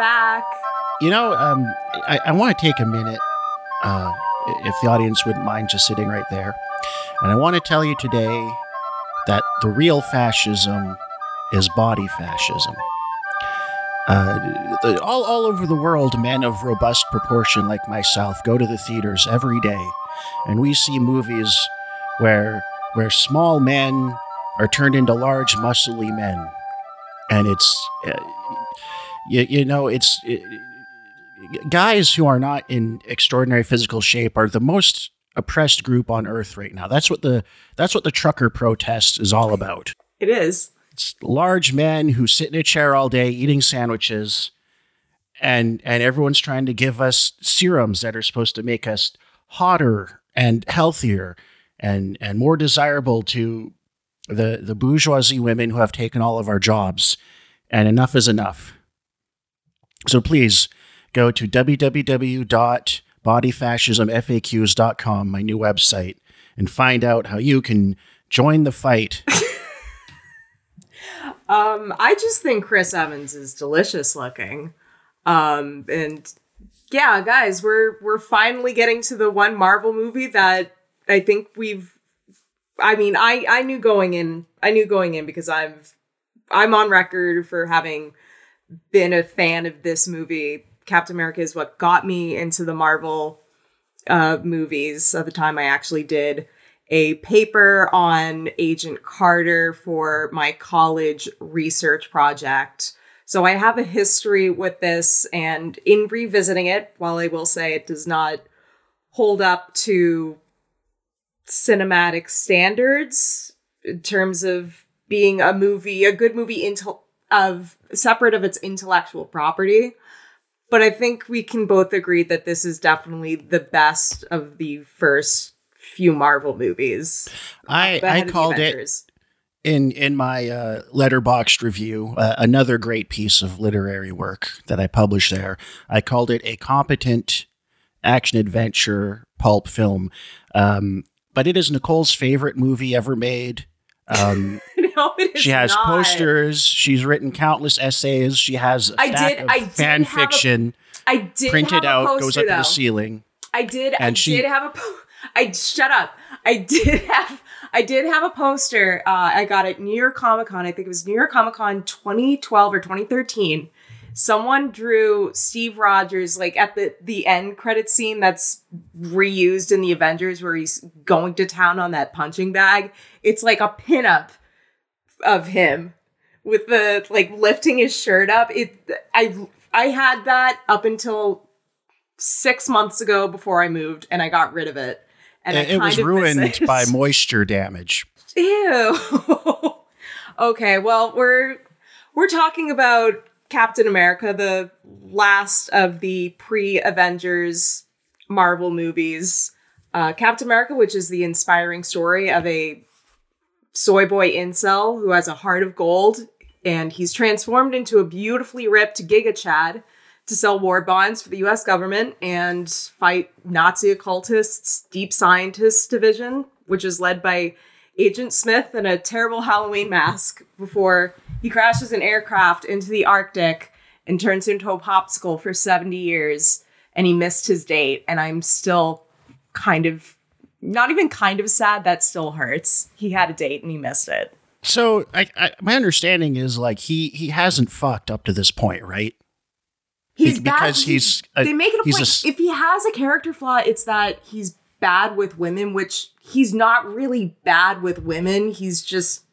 back. You know, um, I, I want to take a minute, uh, if the audience wouldn't mind just sitting right there. And I want to tell you today that the real fascism is body fascism. Uh, the, all, all over the world, men of robust proportion like myself go to the theaters every day, and we see movies where where small men are turned into large, muscly men, and it's uh, you, you know it's it, guys who are not in extraordinary physical shape are the most oppressed group on earth right now. That's what the that's what the trucker protest is all about. It is. It's large men who sit in a chair all day eating sandwiches and and everyone's trying to give us serums that are supposed to make us hotter and healthier and and more desirable to the the bourgeoisie women who have taken all of our jobs. And enough is enough. So please go to www.bodyfascismfaqs.com, my new website, and find out how you can join the fight. Um, I just think Chris Evans is delicious looking. Um, and yeah, guys, we're we're finally getting to the one Marvel movie that I think we've I mean, I I knew going in I knew going in because I've I'm on record for having been a fan of this movie. Captain America is what got me into the Marvel uh, movies at the time I actually did a paper on Agent Carter for my college research project. So I have a history with this, and in revisiting it, while I will say it does not hold up to cinematic standards in terms of being a movie, a good movie intel- of separate of its intellectual property. But I think we can both agree that this is definitely the best of the first few Marvel movies. I I called it in in my uh, Letterboxd review uh, another great piece of literary work that I published there. I called it a competent action adventure pulp film. Um, but it is Nicole's favorite movie ever made. Um, no, she has not. posters. She's written countless essays. She has a I stack did- of I did fan fiction I did printed a out, goes up to the ceiling. I did. I And she- did have a. Po- I shut up. I did have. I did have a poster. Uh, I got it New York Comic Con. I think it was New York Comic Con 2012 or 2013. Someone drew Steve Rogers like at the the end credit scene that's reused in the Avengers where he's going to town on that punching bag. It's like a pinup of him with the like lifting his shirt up. It I I had that up until six months ago before I moved, and I got rid of it. And I it, was ruined it. by moisture damage. Ew. okay, well we're we're talking about Captain America, the last of the pre-Avengers Marvel movies. Uh, Captain America, which is the inspiring story of a soy boy incel who has a heart of gold, and he's transformed into a beautifully ripped Giga Chad to sell war bonds for the US government and fight Nazi occultists, Deep Scientists Division, which is led by Agent Smith in a terrible Halloween mask before he crashes an aircraft into the Arctic and turns into a popsicle for 70 years. And he missed his date. And I'm still kind of, not even kind of sad, that still hurts. He had a date and he missed it. So, I, I, my understanding is like he he hasn't fucked up to this point, right? He's bad- because he's a- they make it a he's a point. s- if he has a character flaw, it's that he's bad with women, which he's not really bad with women. He's just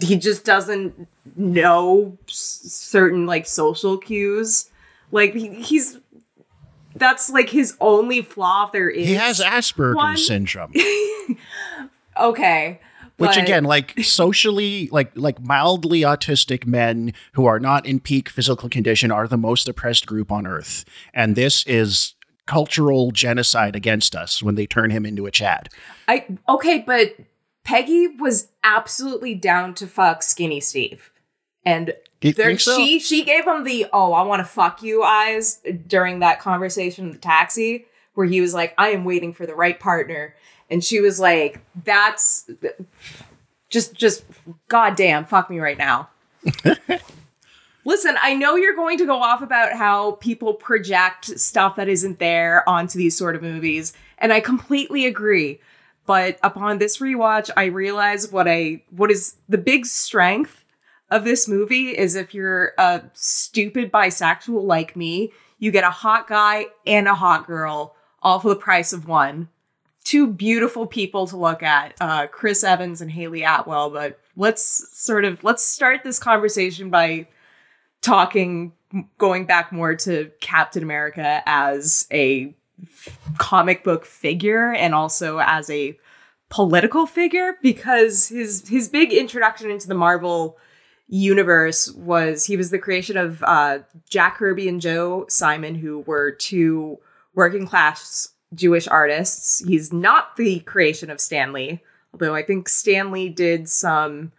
he just doesn't know s- certain like social cues. Like he, he's that's like his only flaw. If there is He has Asperger's one- syndrome, okay, which but- again, like socially, like like mildly autistic men who are not in peak physical condition are the most oppressed group on earth, and this is cultural genocide against us when they turn him into a Chad. I okay, but Peggy was absolutely down to fuck Skinny Steve, and there, so? she she gave him the oh I want to fuck you eyes during that conversation in the taxi where he was like I am waiting for the right partner, and she was like that's just just goddamn fuck me right now. Listen, I know you're going to go off about how people project stuff that isn't there onto these sort of movies, and I completely agree. But upon this rewatch, I realize what I what is the big strength of this movie is if you're a stupid bisexual like me, you get a hot guy and a hot girl all for the price of one. Two beautiful people to look at, uh, Chris Evans and Hayley Atwell. But let's sort of let's start this conversation by talking, going back more to Captain America as a comic book figure and also as a political figure because his his big introduction into the Marvel universe was he was the creation of uh, Jack Kirby and Joe Simon, who were two working class Jewish artists. He's not the creation of Stan Lee, although I think Stan Lee did some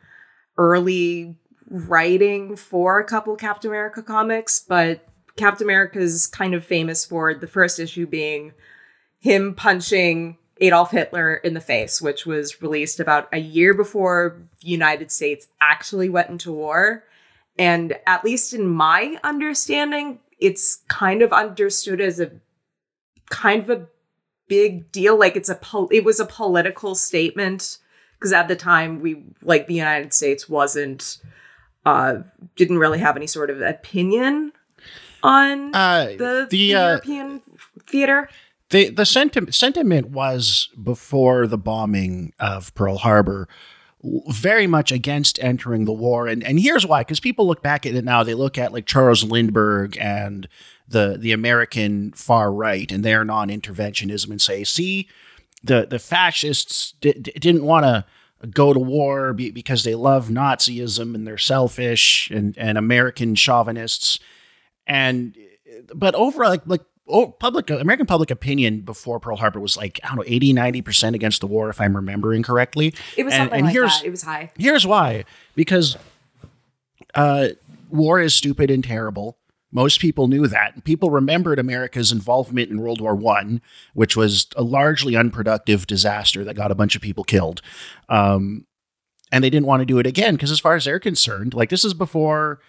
early writing for a couple Captain America comics, but Captain America is kind of famous for the first issue being him punching Adolf Hitler in the face, which was released about a year before the United States actually went into war. And at least in my understanding, it's kind of understood as a kind of a big deal. Like it's a pol- it was a political statement because at the time we like the United States wasn't uh didn't really have any sort of opinion on Uh, the, the, the uh, European theater. The the sentiment sentiment was before the bombing of Pearl Harbor very much against entering the war. And and here's why because people look back at it now they look at like Charles Lindbergh and the the American far right and their non-interventionism and say see the the fascists di- di- didn't want to go to war be- because they love Nazism and they're selfish and and American chauvinists. And but overall like like oh, public American public opinion before Pearl Harbor was like I don't know 80 90% against the war if I'm remembering correctly. It was and- something and like here's- that. It was high. Here's why because uh war is stupid and terrible. Most people knew that. People remembered America's involvement in World War One, which was a largely unproductive disaster that got a bunch of people killed. Um, and they didn't want to do it again because, as far as they're concerned, like this is before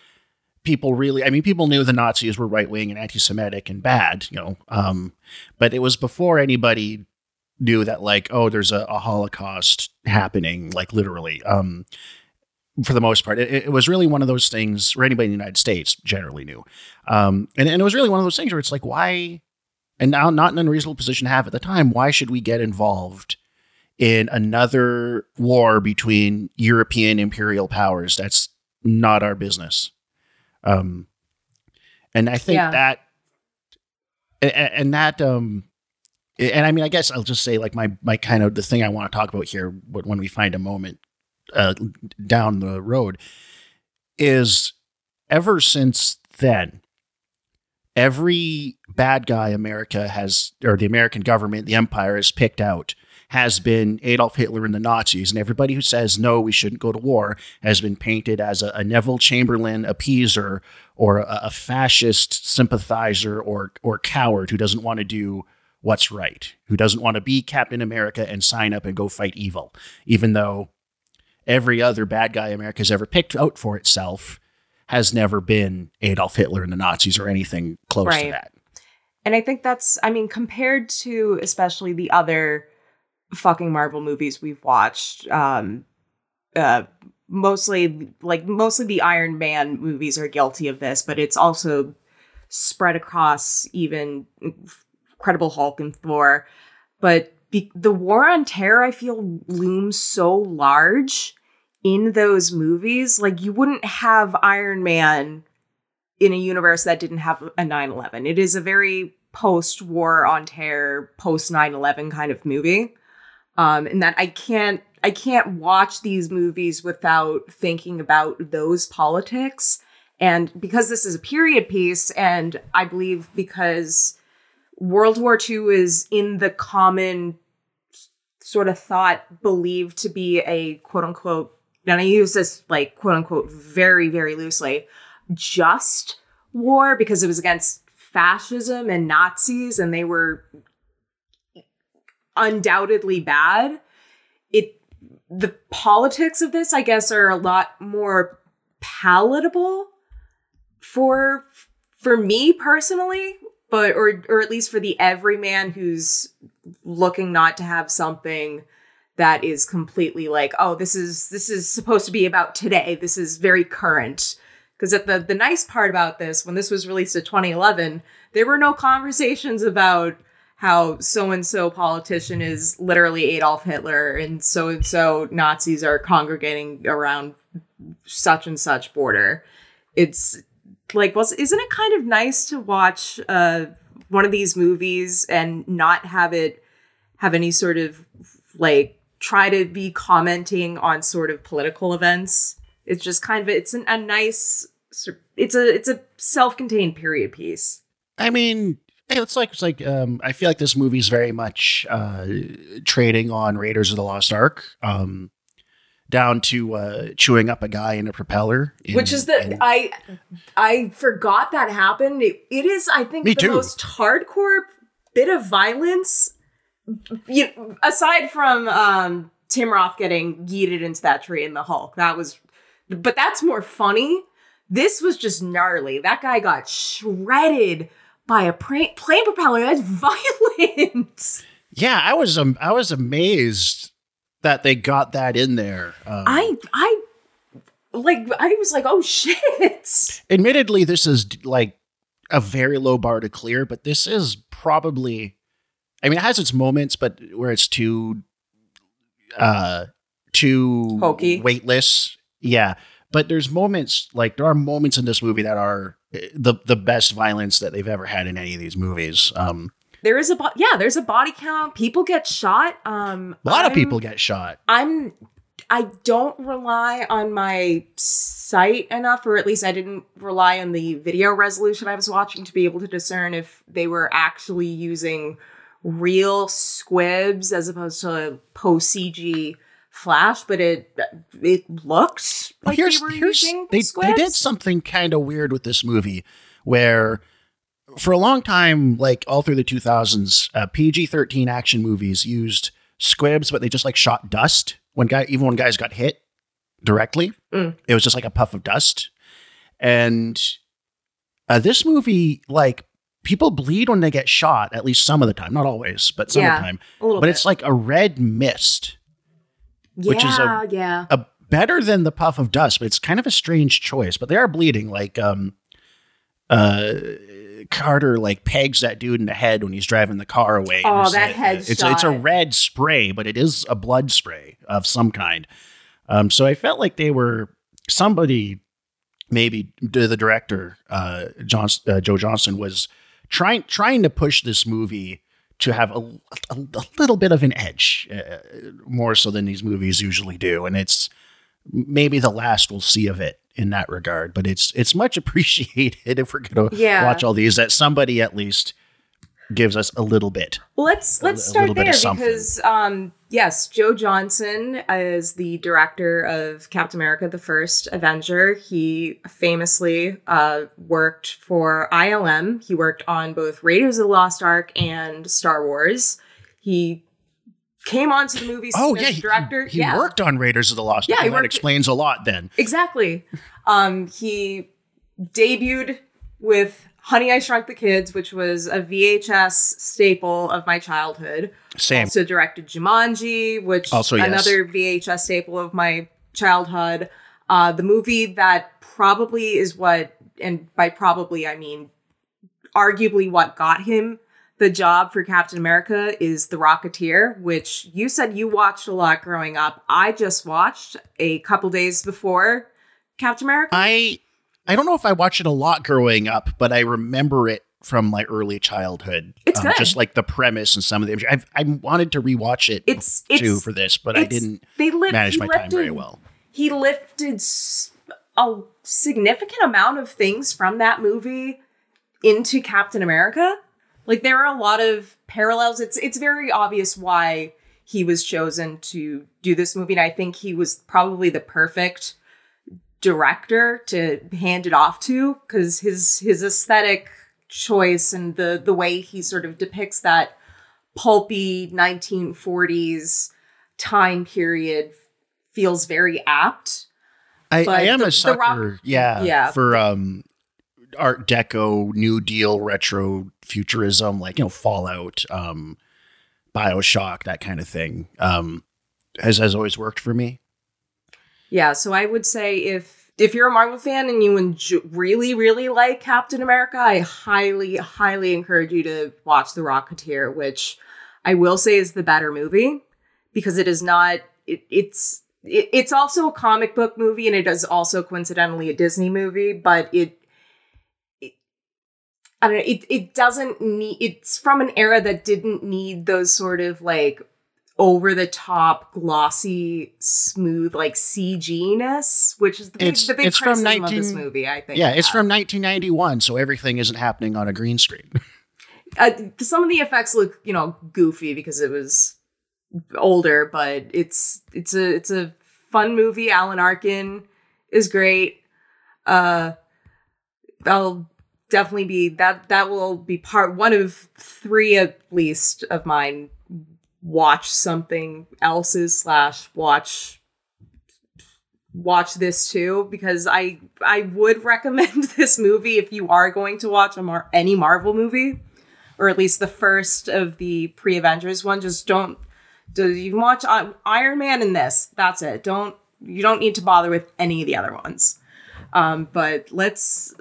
people really i mean people knew the nazis were right-wing and anti-semitic and bad you know um, but it was before anybody knew that like oh there's a, a holocaust happening like literally um, for the most part. It, it was really one of those things where anybody in the united states generally knew um, and, and it was really one of those things where it's like why and now not an unreasonable position to have at the time why should we get involved in another war between european imperial powers? That's not our business um, and I think Yeah. that, a- a- and that, um, and I mean, I guess I'll just say like my my kind of the thing I want to talk about here wh- when we find a moment uh, down the road is ever since then, every bad guy America has or the American government, the empire has picked out has been Adolf Hitler and the Nazis, and everybody who says no, we shouldn't go to war has been painted as a, a Neville Chamberlain appeaser or a, a fascist sympathizer or or coward who doesn't want to do what's right, who doesn't want to be Captain America and sign up and go fight evil, even though every other bad guy America's ever picked out for itself has never been Adolf Hitler and the Nazis or anything close to that. And I think that's, I mean, compared to especially the other fucking Marvel movies we've watched, um, uh, mostly like mostly the Iron Man movies are guilty of this, but it's also spread across even Incredible Hulk and Thor. But be- the War on Terror, I feel, looms so large in those movies. Like you wouldn't have Iron Man in a universe that didn't have a 9-11 it is a very post-war on terror post 9-11 kind of movie um and that i can't i can't watch these movies without thinking about those politics. And because this is a period piece and i believe because world war ii is in the common sort of thought believed to be a quote unquote and i use this like quote unquote very very loosely just war because it was against fascism and Nazis and they were undoubtedly bad. It the politics of this, I guess, are a lot more palatable for for me personally, but or or at least for the everyman who's looking not to have something that is completely like, oh, this is this is supposed to be about today. This is very current. Because the the nice part about this, when this was released in 2011, there were no conversations about how so and so politician is literally Adolf Hitler and so and so Nazis are congregating around such and such border. It's like, well, isn't it kind of nice to watch uh, one of these movies and not have it have any sort of like try to be commenting on sort of political events? It's just kind of it's an, a nice it's a it's a self-contained period piece. I mean, it's like it's like um, I feel like this movie's very much uh, trading on Raiders of the Lost Ark, um, down to uh, chewing up a guy in a propeller, in, which is the in, I I forgot that happened. it, it is I think the too. most hardcore bit of violence. You, aside from um, Tim Roth getting yeeted into that tree in the Hulk, that was, but that's more funny. This was just gnarly. That guy got shredded by a plane, plane propeller. That's violent. Yeah, I was um, I was amazed that they got that in there. Um, I I like I was like, oh shit. Admittedly, this is like a very low bar to clear, but this is probably. I mean, it has its moments, but where it's too, uh, too hokey, weightless. Yeah, but there's moments like there are moments in this movie that are the the best violence that they've ever had in any of these movies. Um, there is a bo- yeah, there's a body count. People get shot. Um, a lot I'm, of people get shot. I'm I don't rely on my sight enough, or at least I didn't rely on the video resolution I was watching to be able to discern if they were actually using real squibs as opposed to post CG flash, but it it looked like here's, they were here's, using they, they did something kind of weird with this movie where for a long time, like all through the 2000s, uh, PG 13 action movies used squibs, but they just like shot dust when guy, even when guys got hit directly. Mm. It was just like a puff of dust. And uh, this movie, like, people bleed when they get shot, at least some of the time, not always, but some yeah, of the time. But bit. it's like a red mist, yeah, which is a, yeah. a better than the puff of dust, but it's kind of a strange choice. But they are bleeding. Like, um, uh, Carter like pegs that dude in the head when he's driving the car away. Oh, that head it's, it's a red spray, but it is a blood spray of some kind. Um, so I felt like they were somebody, maybe the director, uh, John, uh, Joe Johnston was trying trying to push this movie to have a, a, a little bit of an edge, uh, more so than these movies usually do, and it's maybe the last we'll see of it in that regard. But it's it's much appreciated if we're going to yeah. watch all these that somebody at least gives us a little bit. let's let's a, start there because um, yes, Joe Johnston is the director of Captain America: The First Avenger. He famously uh, worked for ILM. He worked on both Raiders of the Lost Ark and Star Wars. He came onto the movie oh, yeah, he, director. He, yeah. worked on Raiders of the Lost Ark. Yeah, that explains a lot then. Exactly. Um, he debuted with Honey, I Shrunk the Kids, which was a VHS staple of my childhood. Same. Also directed Jumanji, which also yes. another VHS staple of my childhood. Uh, the movie that probably is what, and by probably I mean arguably what got him the job for Captain America is The Rocketeer, which you said you watched a lot growing up. I just watched a couple days before Captain America. I I don't know if I watched it a lot growing up, but I remember it from my early childhood. It's um, good. Just like the premise and some of the. I've, I wanted to rewatch it it's, it's too for this, but I didn't they li- manage my lifted, time very well. He lifted a significant amount of things from that movie into Captain America like there are a lot of parallels. It's it's very obvious why he was chosen to do this movie, and I think he was probably the perfect director to hand it off to because his his aesthetic choice and the the way he sort of depicts that pulpy 1940s time period feels very apt. I, I am the, a sucker, rock, yeah, yeah, for um Art Deco, New Deal, retro futurism, like you know Fallout, um, Bioshock, that kind of thing, um, has has always worked for me. Yeah, so I would say if if you're a Marvel fan and you enjoy, really really like Captain America, I highly highly encourage you to watch The Rocketeer, which I will say is the better movie because it is not it, it's it, it's also a comic book movie and it is also coincidentally a Disney movie, but it, I don't know, it it doesn't need it's from an era that didn't need those sort of like over the top, glossy, smooth, like CG-ness, which is the big, It's- the big it's from criticism 19 of this movie, I think. Yeah, it's from 1991, so everything isn't happening on a green screen. uh, some of the effects look you know goofy because it was older but it's it's a it's a fun movie alan arkin is great uh i'll definitely be that that will be part one of three at least of mine watch something else's slash watch watch this too because i i would recommend this movie if you are going to watch a Mar- any marvel movie or at least the first of the pre-Avengers one. Just don't do you watch Iron Man in this? That's it. Don't you don't need to bother with any of the other ones. Um, but let's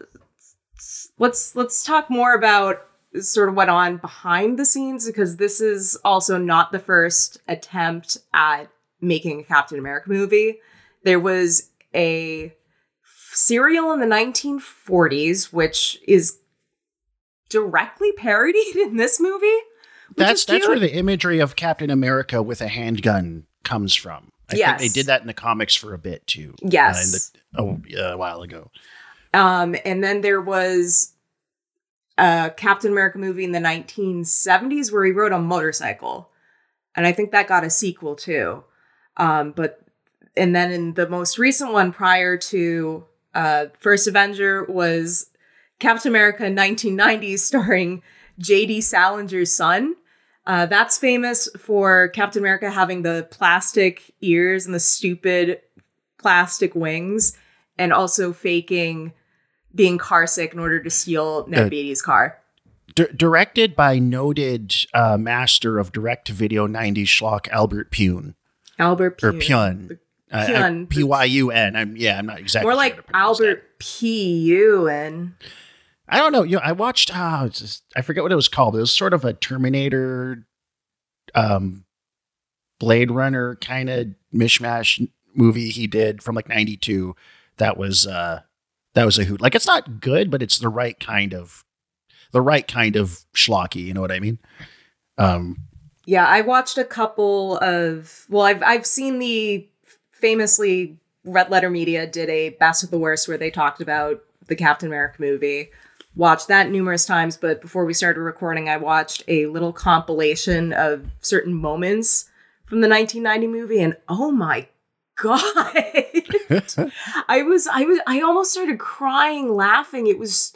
let's let's talk more about sort of went on behind the scenes because this is also not the first attempt at making a Captain America movie. There was a serial in the 1940s which is directly parodied in this movie. that's that's where the imagery of Captain America with a handgun comes from. I Yes. think they did that in the comics for a bit too. Yes. uh, in the, oh, yeah, a while ago. Um, and then there was a Captain America movie in the 1970s where he rode a motorcycle. And I think that got a sequel too. Um, but and then in the most recent one prior to uh, First Avenger was Captain America 1990 starring J.D. Salinger's son. Uh, that's famous for Captain America having the plastic ears and the stupid plastic wings, and also faking being car sick in order to steal Ned Uh, Beatty's car. D- directed by noted uh, master of direct-to-video 90s schlock Albert Pyun Albert or Pyun. Pyun. Uh, Pyun. P Y U N. I'm yeah. I'm not exactly More sure like how to pronounce. Albert P. U. and I don't know. You know, I watched. Oh, just, I forget what it was called. It was sort of a Terminator, um, Blade Runner kind of mishmash movie he did from like '92. That was uh, that was a hoot. Like it's not good, but it's the right kind of, the right kind of schlocky. You know what I mean? Um, Yeah, I watched a couple of. Well, I've I've seen the famously Red Letter Media did a Best of the Worst where they talked about the Captain America movie. Watched that numerous times, but before we started recording, I watched a little compilation of certain moments from the 1990 movie, and oh my god, I was I was I almost started crying, laughing. It was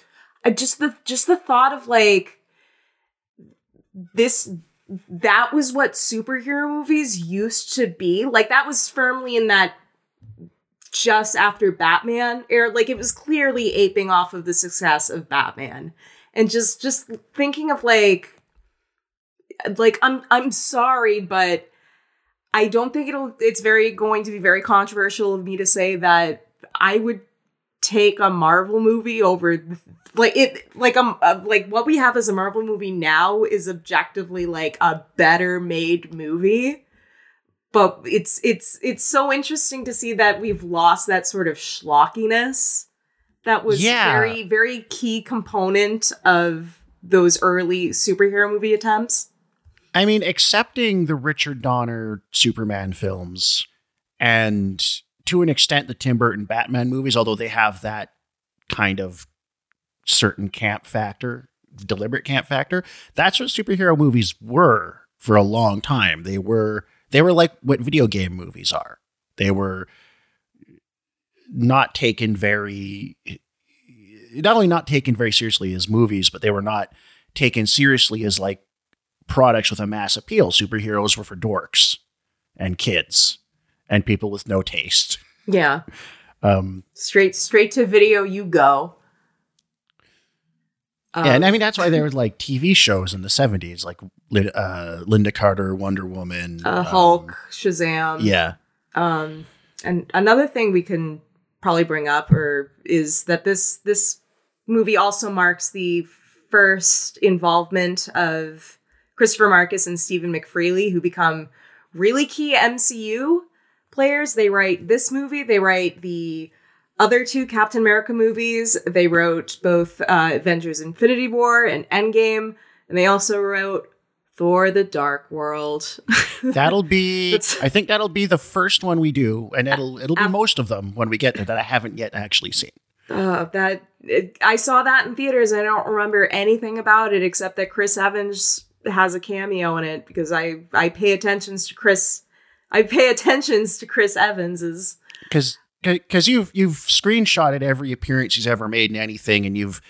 just the just the thought of like this that was what superhero movies used to be. Like that was firmly in that just after Batman era. Like it was clearly aping off of the success of Batman. And just just thinking of like like I'm I'm sorry, but I don't think it'll it's very going to be very controversial of me to say that I would take a Marvel movie over like it like um uh, like what we have as a Marvel movie now is objectively like a better made movie but it's it's it's so interesting to see that we've lost that sort of schlockiness that was Yeah. very very key component of those early superhero movie attempts I mean, accepting the Richard Donner Superman films and to an extent the Tim Burton Batman movies, although they have that kind of certain camp factor, deliberate camp factor, that's what superhero movies were for a long time. They were they were like what video game movies are. They were not taken very not only not taken very seriously as movies, but they were not taken seriously as like products with a mass appeal. Superheroes were for dorks and kids and people with no taste. yeah Um, straight straight to video you go Um, yeah, and I mean that's why there was like TV shows in the seventies, like uh, Lynda Carter, Wonder Woman, uh, um, Hulk, Shazam. Yeah, Um, and another thing we can probably bring up or is that this this movie also marks the first involvement of Christopher Marcus and Stephen McFeely, who become really key MCU players. They write this movie. They write the other two Captain America movies. They wrote both uh, Avengers: Infinity War and Endgame, and they also wrote Thor: The Dark World. that'll be. I think that'll be the first one we do, and it'll it'll be most of them when we get there that I haven't yet actually seen. Uh, that it, I saw that in theaters. I don't remember anything about it except that Chris Evans has a cameo in it because I I pay attentions to Chris. I pay attentions to Chris Evans's. because because you've you've screenshotted every appearance he's ever made in anything, and you've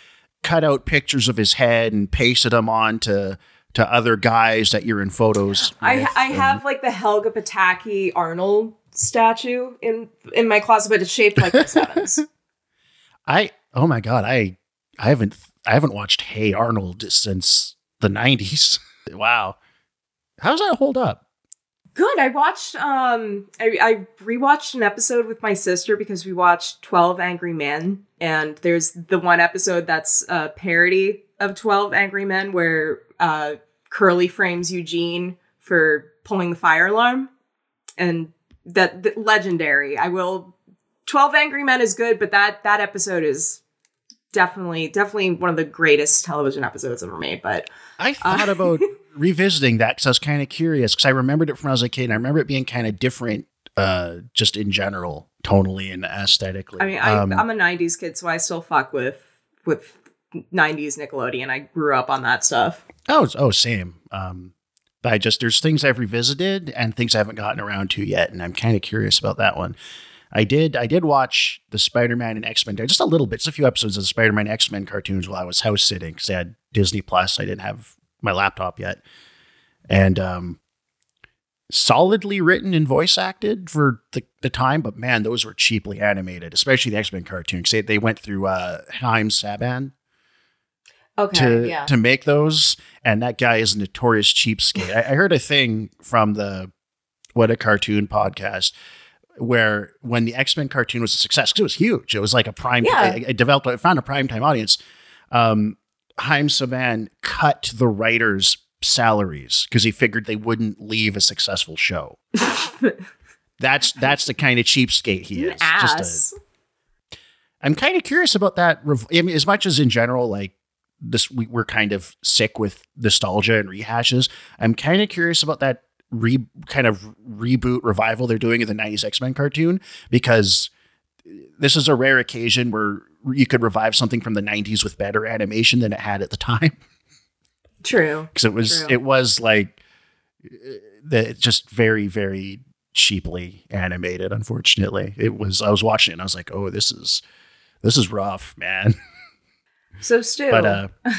cut out pictures of his head and pasted them on to to other guys that you're in photos. I I have like the Helga Pataki Arnold statue in in my closet, but it's shaped like Chris Evans. I oh my god I I haven't I haven't watched Hey Arnold since the '90s. wow, how's that hold up? Good. I watched um I, I rewatched an episode with my sister because we watched 12 Angry Men and there's the one episode that's a parody of 12 Angry Men where uh Curly frames Eugene for pulling the fire alarm and that, that legendary. I will 12 Angry Men is good but that that episode is definitely definitely one of the greatest television episodes ever made but I thought about revisiting that because I was kind of curious because I remembered it from when I was a kid and I remember it being kind of different, uh, just in general, tonally and aesthetically. I mean, I, Um, I'm a '90s kid, so I still fuck with with '90s Nickelodeon. I grew up on that stuff. Oh, oh, same. Um, but I just there's things I've revisited and things I haven't gotten around to yet, and I'm kind of curious about that one. I did I did watch the Spider-Man and X-Men just a little bit, just a few episodes of the Spider-Man X-Men cartoons while I was house sitting because I had Disney Plus. I didn't have my laptop yet, and um, solidly written and voice acted for the, the time. But man, those were cheaply animated, especially the X-Men cartoons. They they went through uh, Haim Saban Okay, to yeah. to make those, and that guy is a notorious cheapskate. I, I heard a thing from the What a Cartoon podcast where when the X Men cartoon was a success, because it was huge, it was like a prime. Yeah. It, it developed, it found a prime time audience. Um, Haim Saban cut the writers' salaries because he figured they wouldn't leave a successful show. That's that's the kind of cheapskate he is. Just a, Ass. I'm kind of curious about that. rev- I mean, as much as in general, like this, we, we're kind of sick with nostalgia and rehashes. I'm kind of curious about that re kind of reboot revival they're doing of the '90s X-Men cartoon because this is a rare occasion where you could revive something from the '90s with better animation than it had at the time True. because it was True. it was like uh, the just very very cheaply animated unfortunately it was i was watching it and i was like oh this is this is rough man So Stu, but uh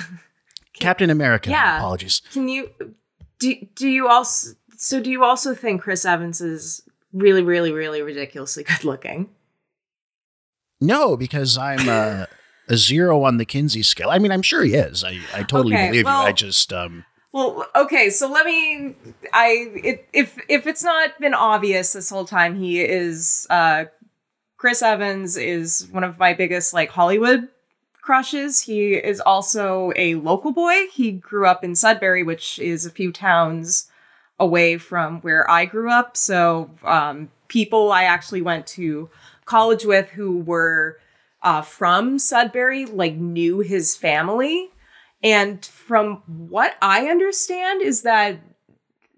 captain america Yeah. apologies can you do do you also so do you also think Chris Evans is really really really ridiculously good looking? no because i'm uh, a zero on the kinsey scale i mean i'm sure he is i, I totally Okay, believe well- you i just um Well, okay, so let me. I it, if if it's not been obvious this whole time, he is uh, Chris Evans is one of my biggest like Hollywood crushes. He is also a local boy. He grew up in Sudbury, which is a few towns away from where I grew up. So um, people I actually went to college with who were uh, from Sudbury like knew his family. And from what I understand is that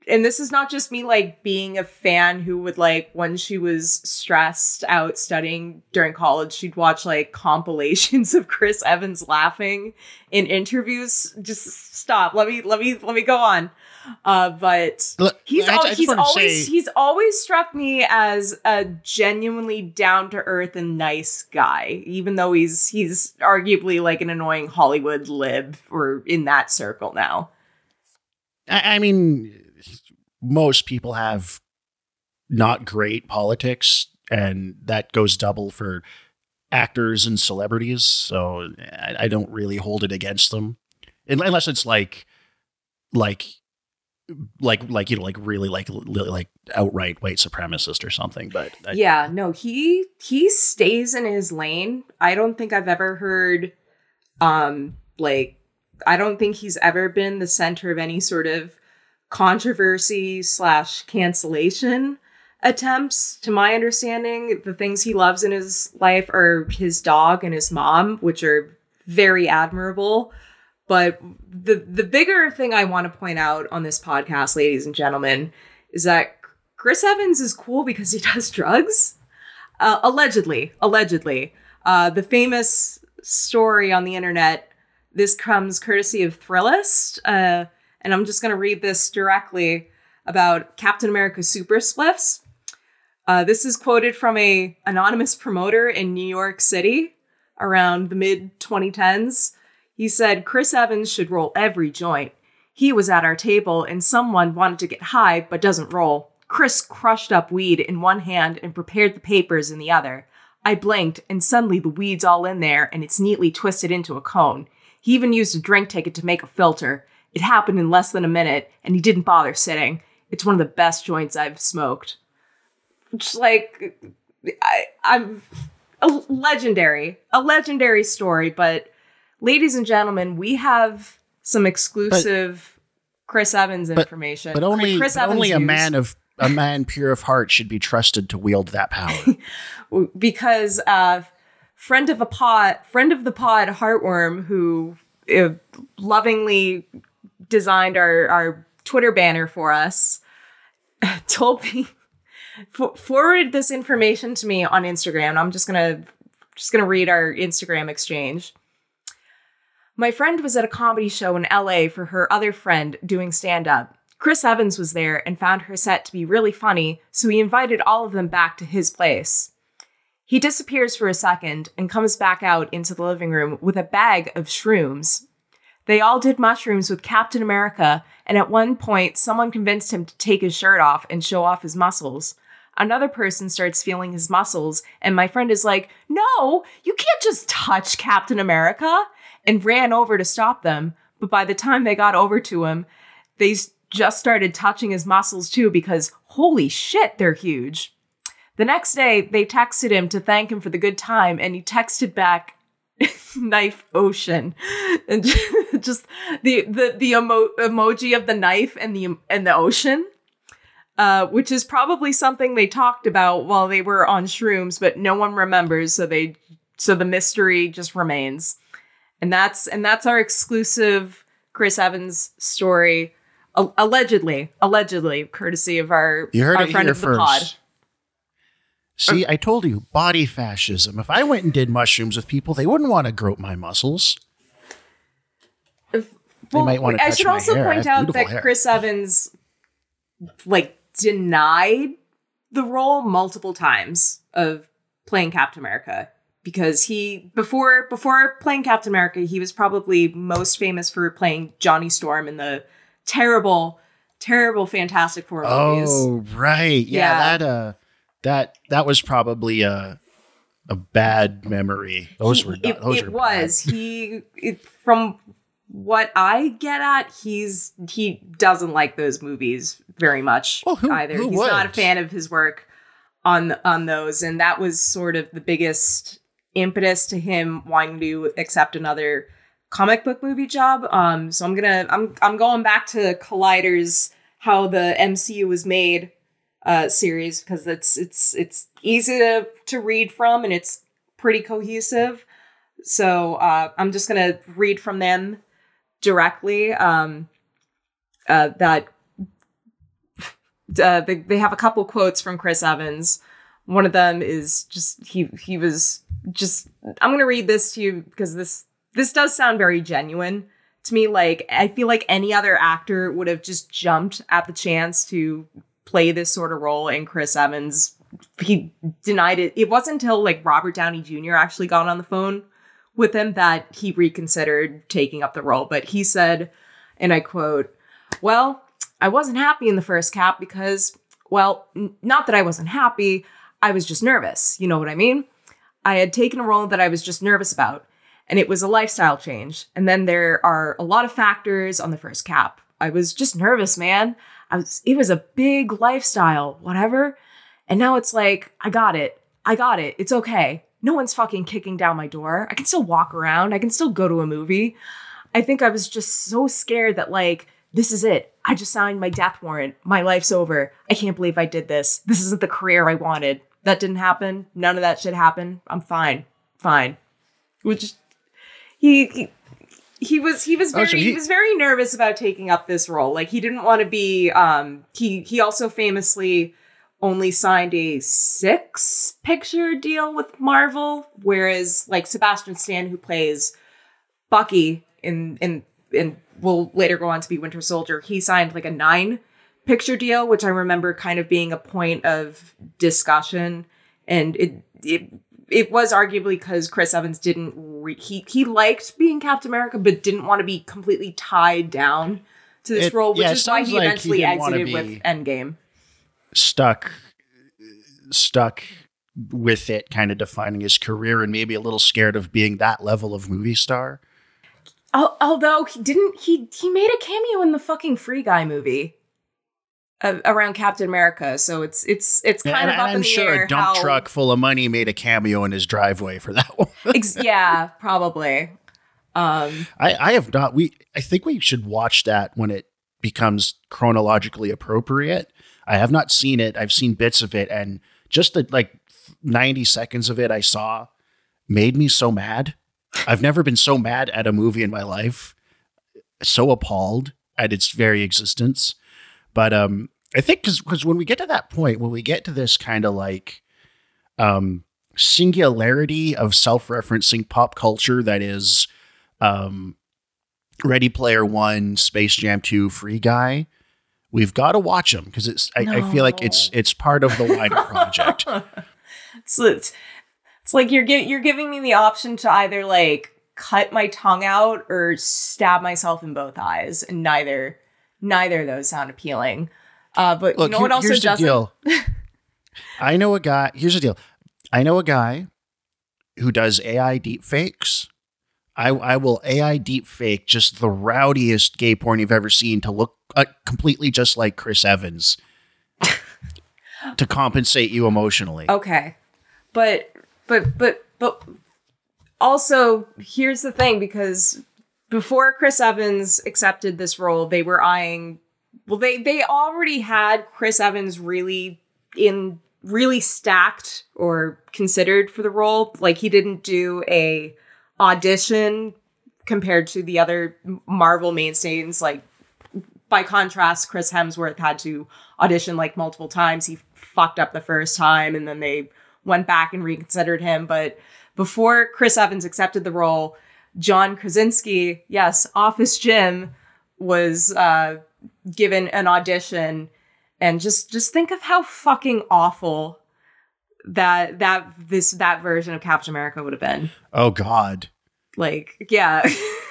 and this is not just me like being a fan who would like when she was stressed out studying during college she'd watch like compilations of Chris Evans laughing in interviews just stop let me let me let me go on uh but he's al- he's always say- he's always struck me as a genuinely down to earth and nice guy even though he's he's arguably like an annoying Hollywood lib or in that circle now. I, I mean, most people have not great politics, and that goes double for actors and celebrities, so I, I don't really hold it against them, unless it's like like like like you know like really like like outright white supremacist or something but I, yeah no he he stays in his lane. I don't think i've ever heard um like i don't think he's ever been the center of any sort of controversy slash cancellation attempts. To my understanding the things he loves in his life are his dog and his mom which are very admirable but the the bigger thing I want to point out on this podcast, ladies and gentlemen, is that Chris Evans is cool because he does drugs. Uh, allegedly, allegedly, uh, the famous story on the internet. This comes courtesy of Thrillist, uh, and I'm just going to read this directly about Captain America Super Spliffs. Uh, this is quoted from a anonymous promoter in New York City around the mid 2010s. He said Chris Evans should roll every joint. He was at our table and someone wanted to get high but doesn't roll. Chris crushed up weed in one hand and prepared the papers in the other. I blinked and suddenly the weed's all in there and it's neatly twisted into a cone. He even used a drink ticket to make a filter. It happened in less than a minute and he didn't bother sitting. It's one of the best joints I've smoked. Just like I, I'm a legendary, a legendary story, but ladies and gentlemen, we have some exclusive but, Chris Evans information. But, only, Chris but only a man of a man pure of heart should be trusted to wield that power. because uh, friend of a pod, friend of the pod, Heartworm, who uh, lovingly designed our our Twitter banner for us, told me forwarded this information to me on Instagram. I'm just gonna just gonna read our Instagram exchange. My friend was at a comedy show in LA for her other friend doing stand up. Chris Evans was there and found her set to be really funny, so he invited all of them back to his place. He disappears for a second and comes back out into the living room with a bag of shrooms. They all did mushrooms with Captain America, and at one point, someone convinced him to take his shirt off and show off his muscles. Another person starts feeling his muscles, and my friend is like, No, you can't just touch Captain America and ran over to stop them. But by the time they got over to him, they just started touching his muscles too because holy shit, they're huge. The next day, they texted him to thank him for the good time, and he texted back, "Knife ocean," and just the the the emo- emoji of the knife and the and the ocean, uh, which is probably something they talked about while they were on shrooms, but no one remembers, so they so the mystery just remains and that's and that's our exclusive Chris Evans story. allegedly, allegedly, courtesy of our, you heard our it friend here of the first. pod. See, I told you, body fascism. If I went and did mushrooms with people, they wouldn't want to grope my muscles. If, well, they might want to. I should also hair. point out that hair. Chris Evans, like, denied the role multiple times of playing Captain America because he before before playing Captain America, he was probably most famous for playing Johnny Storm in the terrible, terrible Fantastic Four movies. Oh right, yeah, yeah. that uh, that that was probably a a bad memory. Those he, were it, those it was he it, from what I get at, he's he doesn't like those movies very much well, who, either. Who he's would? not a fan of his work on on those, and that was sort of the biggest impetus to him wanting to accept another comic book movie job. Um, so I'm gonna I'm I'm going back to Collider's how the MCU was made uh, series because it's it's it's easy to to read from and it's pretty cohesive. So uh, I'm just gonna read from them directly. Um, uh, that uh, they, they have a couple quotes from Chris Evans. One of them is just he he was just I'm to read this to you because this this does sound very genuine to me like I feel like any other actor would have just jumped at the chance to play this sort of role and Chris Evans he denied it. It wasn't until like Robert Downey Jr. actually got on the phone with him that he reconsidered taking up the role, but he said and I quote, "Well, I wasn't happy in the first cap because well, n- not that I wasn't happy, I was just nervous. You know what I mean? I had taken a role that I was just nervous about, and it was a lifestyle change. And then there are a lot of factors on the first cap. I was just nervous, man. I was it was a big lifestyle, whatever. And now it's like, I got it. I got it. It's okay. No one's fucking kicking down my door. I can still walk around. I can still go to a movie. I think I was just so scared that like this is it. I just signed my death warrant. My life's over. I can't believe I did this. This isn't the career I wanted. That didn't happen. None of that shit happened. I'm fine. Fine. Which he, he he was he was very oh, so he, he, was very nervous about taking up this role. Like he didn't want to be um he he also famously only signed a six picture deal with Marvel, whereas like Sebastian Stan, who plays Bucky in in in will later go on to be Winter Soldier, he signed like a nine picture deal, which I remember kind of being a point of discussion. And it it it was arguably because Chris Evans didn't re- he he liked being Captain America, but didn't want to be completely tied down to this it, role, which yeah, is why he like eventually he exited with Endgame. Stuck, stuck with it, kind of defining his career, and maybe a little scared of being that level of movie star. Although he didn't, he he made a cameo in the fucking Free Guy movie uh, around Captain America, so it's it's it's kind of up I'm in the sure air. a dump how, truck full of money made a cameo in his driveway for that one. ex- yeah, probably. Um, I I have not. We I think we should watch that when it becomes chronologically appropriate. I have not seen it. I've seen bits of it, and just the like 90 seconds of it I saw made me so mad I've never been so mad at a movie in my life, so appalled at its very existence. But um, I think because when we get to that point, when we get to this kind of like um, singularity of self-referencing pop culture that is um, Ready Player One, Space Jam Two, Free Guy, we've got to watch them because it's. I, no. I, feel like it's it's part of the wider project. so it's, it's like you're gi- you're giving me the option to either like cut my tongue out or stab myself in both eyes, and neither neither of those sound appealing. Uh, but Look, you know here, what also doesn't? I know a guy. Here's the deal. I know a guy who does AI deep fakes. I, I will AI deep fake just the rowdiest gay porn you've ever seen to look uh, completely just like Chris Evans to compensate you emotionally. Okay. But but but but also here's the thing because before Chris Evans accepted this role, they were eyeing well they they already had Chris Evans really in really stacked or considered for the role. Like he didn't do a audition compared to the other Marvel mainstays like by contrast Chris Hemsworth had to audition like multiple times. He fucked up the first time and then they went back and reconsidered him. But before Chris Evans accepted the role, John Krasinski, yes, Office Jim, was uh, given an audition, and just just think of how fucking awful that that this that version of Captain America would have been. Oh God! Like, yeah,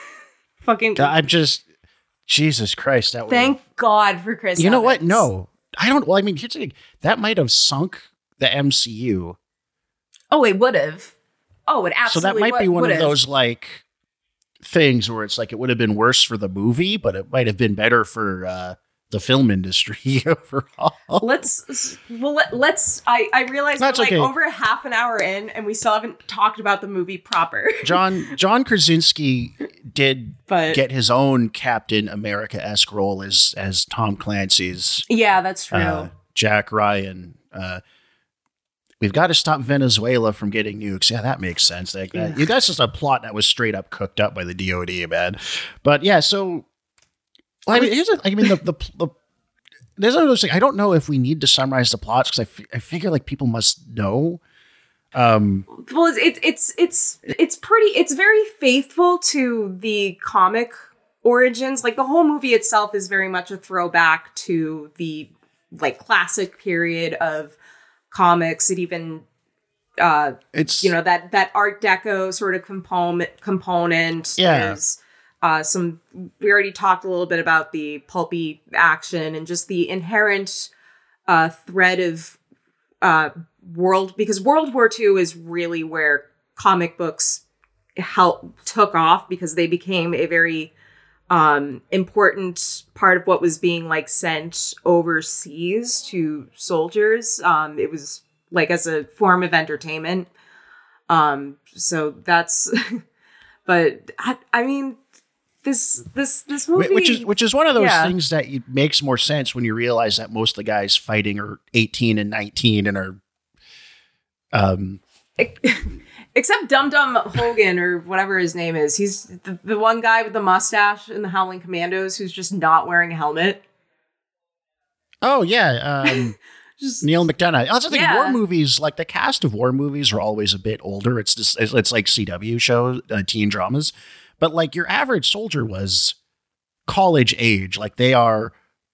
fucking. I'm just Jesus Christ. That thank God for Chris. You Evans. know what? No, I don't. Well, I mean, here's the thing. That might have sunk the MCU Oh, it would have. Oh, it absolutely. So that might w- be one would've. of those like things where it's like it would have been worse for the movie, but it might have been better for uh, the film industry overall. Let's well let, us I I realize That's we're like okay. over half an hour in and we still haven't talked about the movie proper. John John Krasinski did but, get his own Captain America esque role as as Tom Clancy's. Yeah, that's true. Uh, Jack Ryan. Uh, we've got to stop Venezuela from getting nukes. Yeah, that makes sense. Like that, yeah. that's just a plot that was straight up cooked up by the DoD, man. But yeah, so well, I mean, here's I mean the the, the there's another thing. I don't know if we need to summarize the plots because I, f- I figure like people must know. Um, well, it's it's it's it's pretty. It's very faithful to the comic origins. Like the whole movie itself is very much a throwback to the like classic period of comics. It even uh it's you know that that art deco sort of component component yeah there's uh some we already talked a little bit about the pulpy action and just the inherent uh thread of uh world because World War II is really where comic books help took off because they became a very um important part of what was being like sent overseas to soldiers um it was like as a form of entertainment um so that's but I, I mean this this this movie which is which is one of those Yeah. things that makes more sense when you realize that most of the guys fighting are 18 and 19 and are um except Dum Dum Hogan or whatever his name is. He's the, the one guy with the mustache in the Howling Commandos who's just not wearing a helmet. oh yeah um Just Neal McDonough. Also, think Yeah. war movies, like the cast of war movies, are always a bit older. It's just it's, it's like CW shows, uh, teen dramas, but like your average soldier was college age. Like they are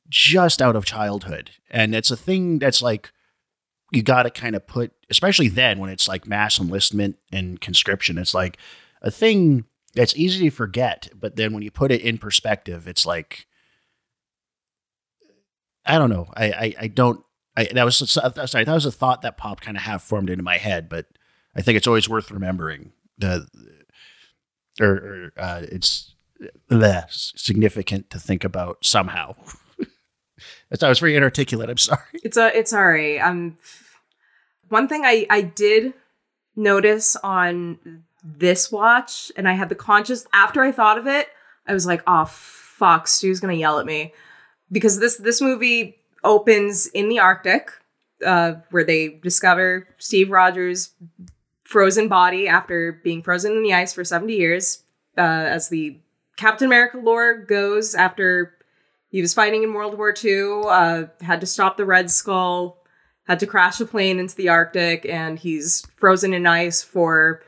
just out of childhood, and it's a thing that's like you got to kind of put, especially then when it's like mass enlistment and conscription. It's like a thing that's easy to forget, but then when you put it in perspective, it's like I don't know. I I, I don't. I, that was sorry. That was a thought that popped kind of half formed into my head, but I think it's always worth remembering the or, or uh, it's less significant to think about somehow. I was very inarticulate. I'm sorry. it's a it's alright. Um, one thing I I did notice on this watch, and I had the conscious after I thought of it, I was like, oh fuck, Stu's gonna yell at me. Because this this movie opens in the Arctic, uh, where they discover Steve Rogers' frozen body after being frozen in the ice for 70 years, uh, as the Captain America lore goes after he was fighting in World War II, uh, had to stop the Red Skull, had to crash a plane into the Arctic, and he's frozen in ice for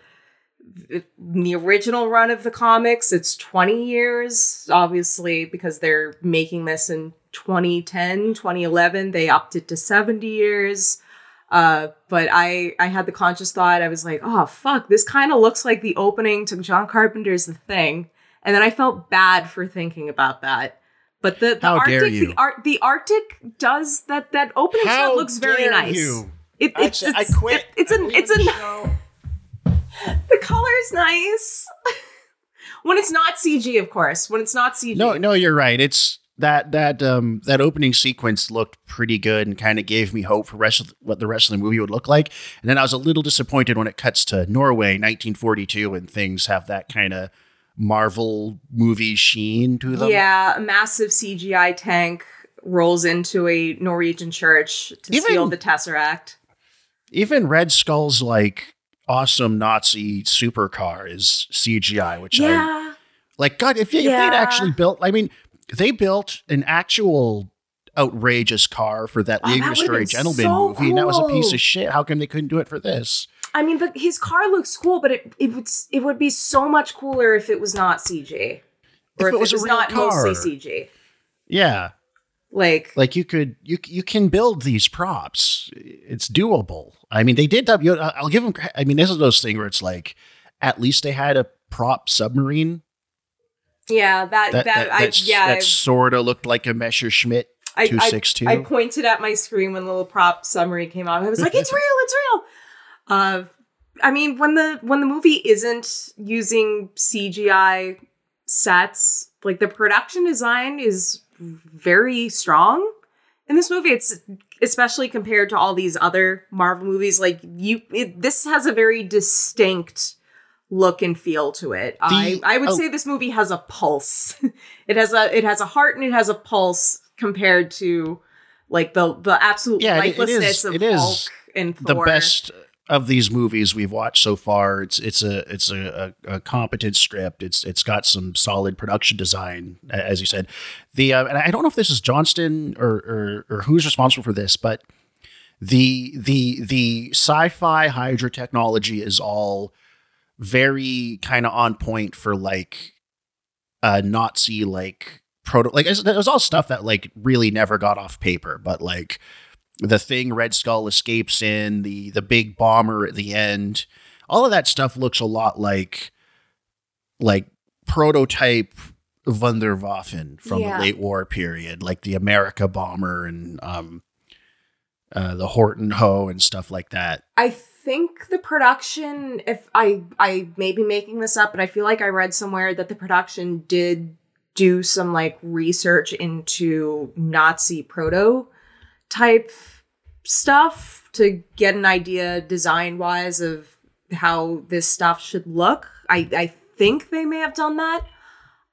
the original run of the comics. It's 20 years, obviously, because they're making this in 2010, 2011. They it to 70 years. Uh, but I, I had the conscious thought, I was like, oh, fuck, this kind of looks like the opening to John Carpenter's The Thing. And then I felt bad for thinking about that. But the, the How Arctic, you. the Ar- the Arctic does that. That opening shot looks very nice. It, I, it's, I it's, quit. it- it's an it's leave a the show. the color's nice. when it's not CG, of course. When it's not CG. No, no, you're right. It's that that um that opening sequence looked pretty good and kind of gave me hope for rest of what the rest of the movie would look like. And then I was a little disappointed when it cuts to Norway, 1942, and things have that kind of Marvel movie sheen to them. Yeah, a massive CGI tank rolls into a Norwegian church to Even- steal the Tesseract. Even Red Skull's like awesome Nazi supercar is CGI, which I Yeah. Like God, if, if they'd actually built, I mean, they built an actual outrageous car for that Oh, that League of would've Destroy been Gentlemen so movie, and that was a piece of shit. How come they couldn't do it for this? I mean, the, his car looks cool, but it it would it would be so much cooler if it was not CG, or If if, it was it was not car. mostly CG. Yeah, Like, like you could you you can build these props. It's doable. I mean, they did. I'll give them. I mean, this is those things where it's like, at least they had a prop submarine yeah, that that that, that, I yeah, that sort of looked like a Messerschmitt I, two I. I pointed at my screen when the little prop summary came out. I was like, "It's real! It's real!" Uh, I mean, when the when the movie isn't using CGI sets, like the production design is very strong in this movie. It's especially compared to all these other Marvel movies. Like you, it, this has a very distinct look and feel to it. I I would oh. say this movie has a pulse. it has a it has a heart and it has a pulse compared to like the the absolute Yeah, it- it is- lifelessness of it is Hulk and the best of these movies we've watched so far. It's it's a it's a, a, a competent script. It's it's got some solid production design, as you said. The uh, and I don't know if this is Johnston or, or or who's responsible for this, but the the the sci-fi Hydra technology is all very kind of on point for like uh Nazi like proto like it was all stuff that like really never got off paper, but like the thing Red Skull escapes in, the the big bomber at the end, all of that stuff looks a lot like like prototype Wunderwaffen from Yeah. the late war period, like the America bomber and um uh, the Horten Ho and stuff like that. I think the production, if I I may be making this up, but I feel like I read somewhere that the production did do some like research into Nazi proto type stuff to get an idea design wise of how this stuff should look. I, I think they may have done that.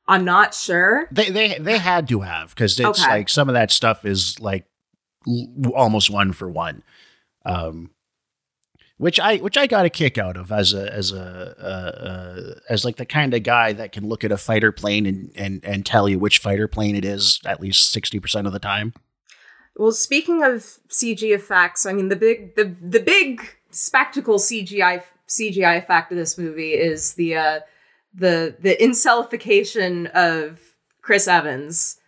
I'm not sure. They they they had to have because it's Okay. like some of that stuff is like l- almost one for one, um, which I which I got a kick out of as a as a uh, uh, as like the kind of guy that can look at a fighter plane and and and tell you which fighter plane it is at least sixty percent of the time. Well, speaking of CG effects, I mean the big the the big spectacle CGI CGI effect of this movie is the uh the the incelification of Chris Evans,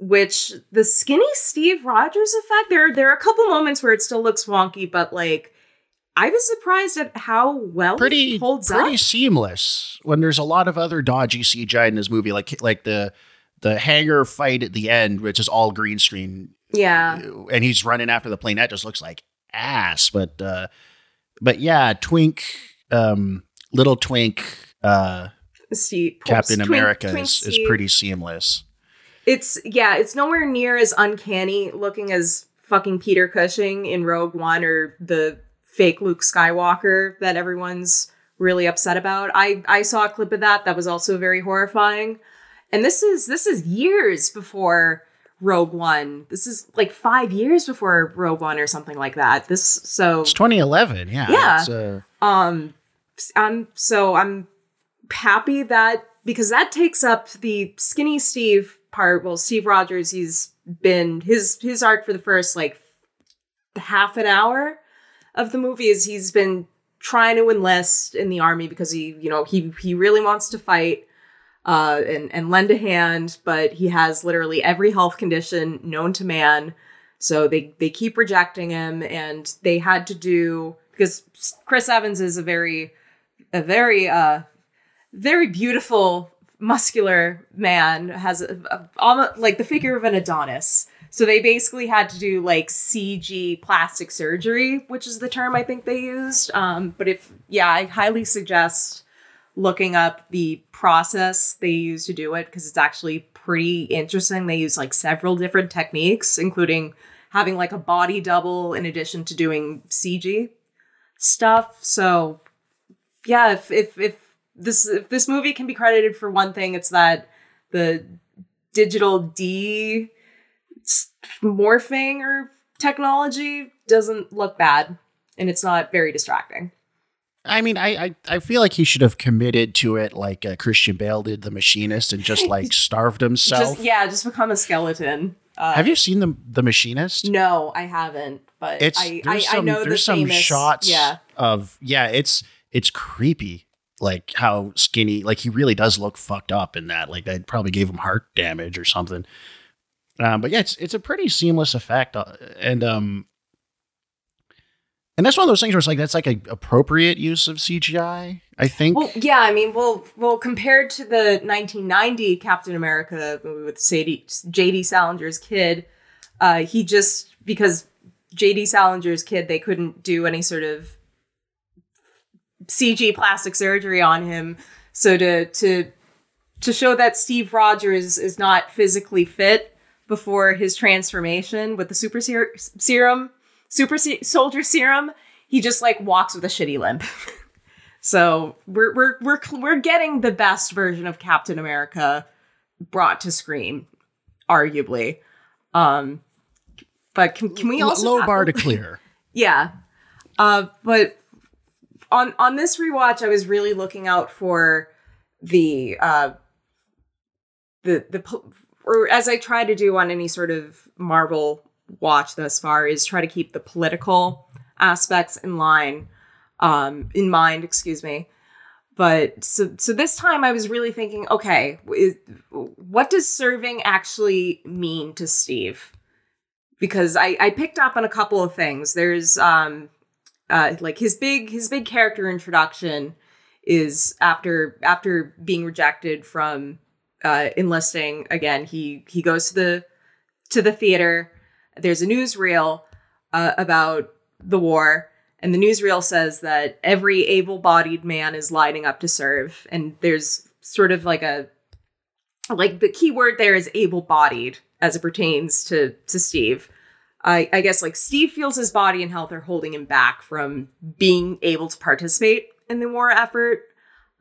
which the skinny Steve Rogers effect. There there are a couple moments where it still looks wonky, but like I was surprised at how well Pretty it holds pretty up. seamless when there's a lot of other dodgy CGI in this movie, like like the the hangar fight at the end, which is all green screen Yeah, and he's running after the plane. That just looks like ass. But uh, but yeah, Twink, um, little Twink, uh, Steve Captain Twink- America Twink is, is pretty seamless. It's yeah, it's nowhere near as uncanny looking as fucking Peter Cushing in Rogue One or the fake Luke Skywalker that everyone's really upset about. I I saw a clip of that that was also very horrifying. And this is this is years before Rogue One. This is like 5 years before Rogue One or something like that. This so It's 2011. Yeah. Yeah. It's, uh, um i'm so i'm happy that because that takes up the skinny steve part well steve rogers he's been his his arc for the first like half an hour of the movie is he's been trying to enlist in the army because he you know he he really wants to fight uh and and lend a hand but he has literally every health condition known to man so they they keep rejecting him and they had to do because Chris Evans is a very a very uh very beautiful muscular man has a, a, almost like the figure of an Adonis. So they basically had to do like CG plastic surgery, which is the term I think they used. Um, but if yeah, I highly suggest looking up the process they use to do it because it's actually pretty interesting. They use like several different techniques, including having like a body double in addition to doing CG stuff. So yeah, if if if this if this movie can be credited for one thing, it's that the digital D morphing or technology doesn't look bad and it's not very distracting. I mean, I, I I feel like he should have committed to it like uh, Christian Bale did, The Machinist, and just like starved himself. Just yeah, just become a skeleton. Uh, have you seen the The Machinist? No, I haven't. But It's I, I, there's I some know there's the some famous, shots Yeah, of yeah, it's it's creepy. Like how skinny, like he really does look fucked up in that. Like they probably gave him heart damage or something. Um, but yeah, it's it's a pretty seamless effect, uh, and um, and that's one of those things where it's like that's like a appropriate use of CGI. I think. Well, yeah, I mean, well, well, compared to the 1990 Captain America movie with Sadie, J.D. Salinger's kid, uh, he just because J.D. Salinger's kid, they couldn't do any sort of CG plastic surgery on him, so to to to show that Steve Rogers is not physically fit before his transformation with the super ser- serum, super se- soldier serum, he just like walks with a shitty limp. So we're we're we're we're getting the best version of Captain America brought to screen, arguably. Um, but can, can we also low bar to clear. yeah. Uh, but on on this rewatch, I was really looking out for the uh the the or as I try to do on any sort of Marvel watch thus far is try to keep the political aspects in line um in mind excuse me. But so so this time i was really thinking okay is, what does serving actually mean to steve? Because i i picked up on a couple of things. There's um uh like his big his big character introduction is after after being rejected from uh enlisting again he he goes to the to the theater there's a newsreel uh, about the war. And the newsreel says that every able bodied man is lining up to serve. And there's sort of like a, like the key word there is able bodied as it pertains to, to Steve. I, I guess like Steve feels his body and health are holding him back from being able to participate in the war effort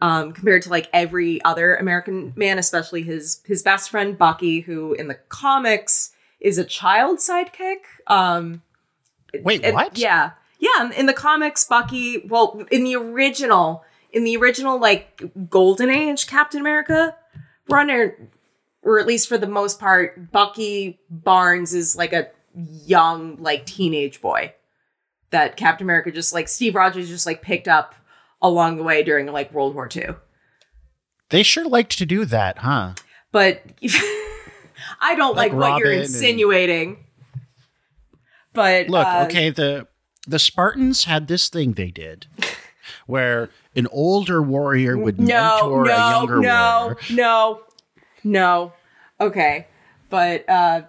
um, compared to like every other American man, especially his his best friend Bucky, who in the comics is a child sidekick. Um, Wait, and- what? Yeah, yeah. In the comics, Bucky. Well, in the original, in the original like Golden Age Captain America runner, or at least for the most part, Bucky Barnes is like a young like teenage boy that Captain America just like Steve Rogers just like picked up along the way during like World War II. They sure liked to do that, huh? But I don't Like like, what you're Robin and- insinuating. But Look, uh, okay, the the Spartans had this thing they did where an older warrior would no, mentor no, a younger no, warrior. no, no. Okay, but uh,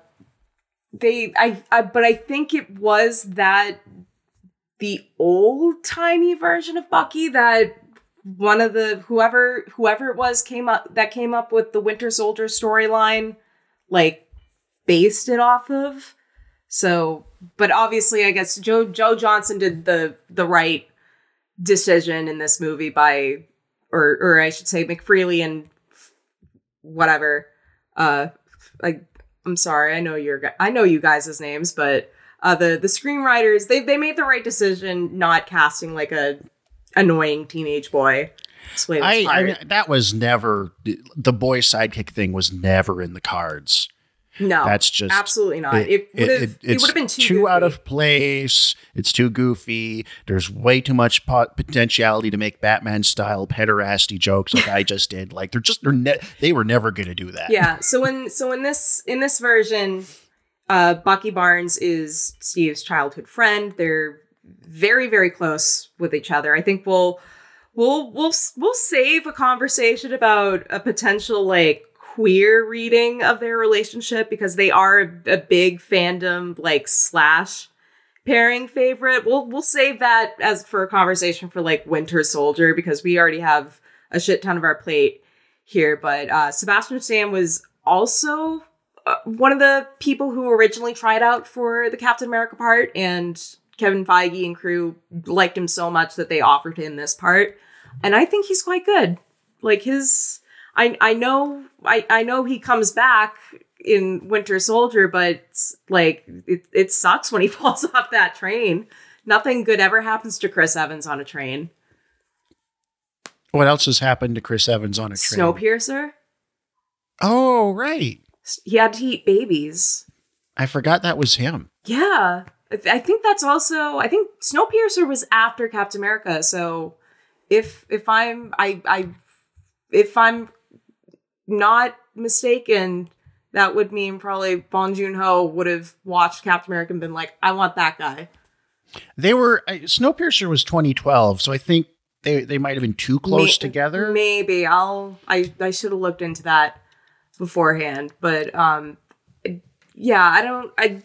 they, I, I, but I think it was that the old timey version of Bucky that one of the whoever whoever it was came up that came up with the Winter Soldier storyline, like based it off of. So, but obviously, I guess Joe Joe Johnston did the the right decision in this movie by, or or I should say, McFreely and whatever. Uh, like I'm sorry, I know your I know you guys' names, but uh, the the screenwriters they they made the right decision not casting like a annoying teenage boy. I, I mean, that was never the boy sidekick thing was never in the cards. no, That's just absolutely not. It, would have it, it's would have been too, out of place. It's too goofy. There's way too much pot- potentiality to make Batman style pederasty jokes like I just did. Like they're just they're ne- they were never going to do that. yeah so in so in this in this version uh bucky barnes is steve's childhood friend. They're very very close with each other. I think we'll we'll we'll we'll save a conversation about a potential like queer reading of their relationship because they are a, big fandom like slash pairing favorite. We'll we'll save that as for a conversation for like winter soldier because we already have a shit ton of our plate here, but uh, Sebastian Stan was also Uh, one of the people who originally tried out for the Captain America part, and Kevin Feige and crew liked him so much that they offered him this part, and I think he's quite good. Like his, I I know I I know he comes back in Winter Soldier, but like it it sucks when he falls off that train. Nothing good ever happens to Chris Evans on a train. What else has happened to Chris Evans on a train? Snowpiercer. Oh, right. He had to eat babies. I forgot that was him. Yeah. I th- I think that's also I think Snowpiercer was after Captain America. So if if I'm I I if I'm not mistaken, that would mean probably Bong Joon Ho would have watched Captain America and been like, I want that guy. They were uh, Snowpiercer was 2012, so I think they they might have been too close together. Maybe I'll I I should have looked into that beforehand, but um yeah, I don't I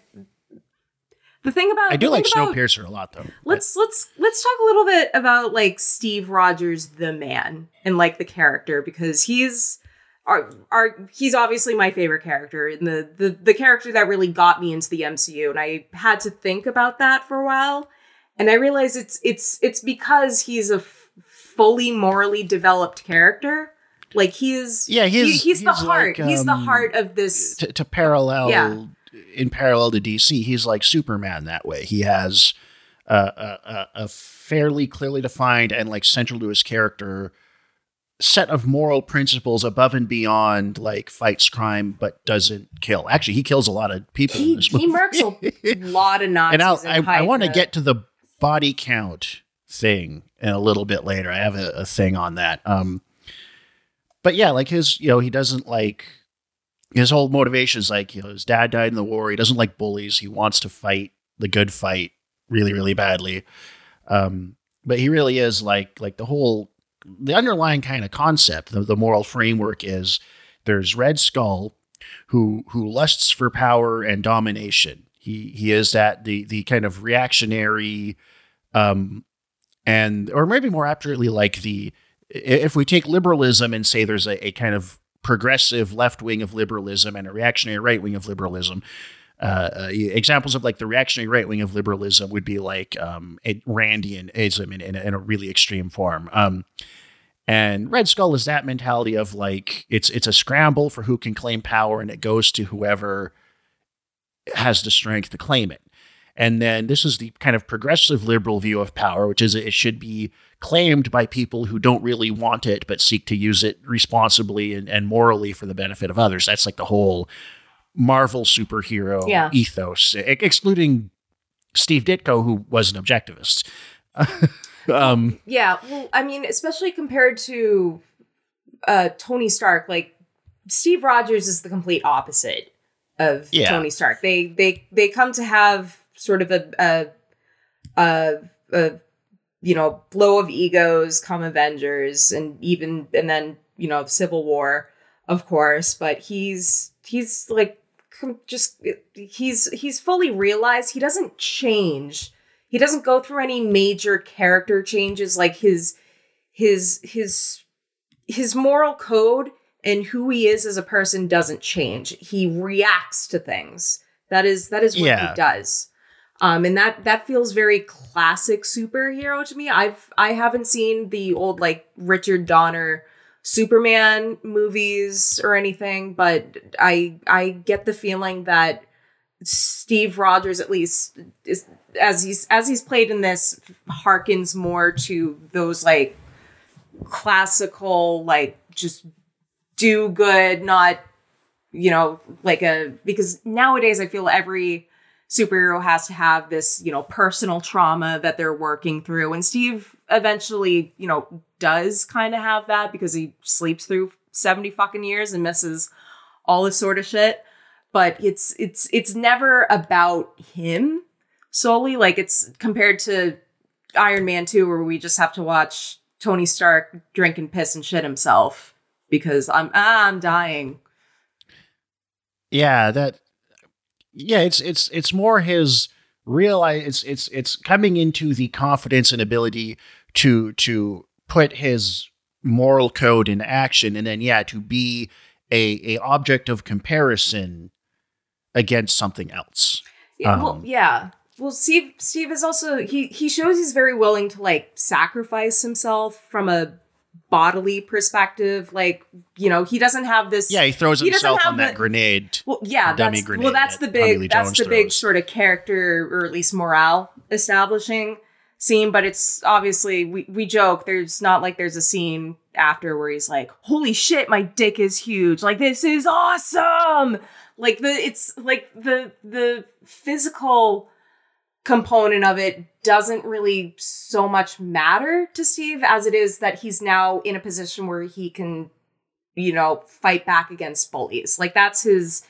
the thing about I do like about- Snowpiercer a lot though. Let's let's let's talk a little bit about like Steve Rogers the man and like the character because he's our, our he's obviously my favorite character and the, the the character that really got me into the MCU and I had to think about that for a while and I realized it's it's it's because he's a f- fully morally developed character like he's is Yeah, he- he's- he's, the he's heart like, he's the um, heart of this to, to parallel Yeah. in parallel to DC, he's like Superman that way. He has a, a, a- fairly clearly defined and like central to his character set of moral principles above and beyond like fights crime but doesn't kill. Actually, he kills a lot of people. in he, he murks a lot of Nazis and I'll, I, I want to get to the body count thing in a little bit later. I have a, a thing on that. Um, but yeah, like his, you know, he doesn't like his whole motivation is like, you know, his dad died in the war. He doesn't like bullies. He wants to fight the good fight really, really badly. Um, but he really is like, like the whole, the underlying kind of concept, the, the moral framework is there's Red Skull who, who lusts for power and domination. He he is that the the kind of reactionary, um, and or maybe more accurately, like the if we take liberalism and say there's a, a kind of progressive left wing of liberalism and a reactionary right wing of liberalism. Uh, uh, examples of like the reactionary right wing of liberalism would be like um, Randianism in, in, in, a really extreme form. Um, and Red Skull is that mentality of like it's it's a scramble for who can claim power, and it goes to whoever has the strength to claim it. And then this is the kind of progressive liberal view of power, which is it should be claimed by people who don't really want it but seek to use it responsibly and, and morally for the benefit of others. That's like the whole Marvel superhero yeah. ethos, excluding Steve Ditko, who was an objectivist. um, yeah, well, I mean, especially compared to uh, Tony Stark, like Steve Rogers is the complete opposite of yeah. Tony Stark. They they they come to have sort of a a, a, a you know blow of egos come Avengers and even and then you know Civil War, of course. But he's he's like just he's he's fully realized he doesn't change. He doesn't go through any major character changes like his his his his moral code and who he is as a person doesn't change. He reacts to things. That is that is what yeah. he does. Um, and that that feels very classic superhero to me. I've I haven't seen the old like Richard Donner Superman movies or anything, but I I get the feeling that Steve Rogers at least is as he's as he's played in this harkens more to those like classical like just do good, not you know like a because nowadays I feel every superhero has to have this, you know, personal trauma that they're working through. And Steve eventually, you know, does kind of have that because he sleeps through 70 fucking years and misses all this sort of shit. But it's it's it's never about him solely. Like it's compared to Iron Man 2, where we just have to watch Tony Stark drink and piss and shit himself because I'm ah, I'm dying. Yeah, that yeah, it's it's it's more his realize it's it's it's coming into the confidence and ability to to put his moral code in action and then yeah to be a a object of comparison against something else. Yeah, um, well, yeah. Well steve steve is also he he shows he's very willing to like sacrifice himself from a bodily perspective. Like, you know, he doesn't have this. Yeah, he throws he himself on the, that grenade. Well, yeah, dummy that's, grenade. Well, that's the big. That's the throws. big sort of character, or at least morale establishing scene. But it's obviously we we joke. There's not like there's a scene after where he's like, "Holy shit, my dick is huge! Like this is awesome!" Like the it's like the the physical component of it doesn't really so much matter to Steve as it is that he's now in a position where he can, you know, fight back against bullies. Like that's his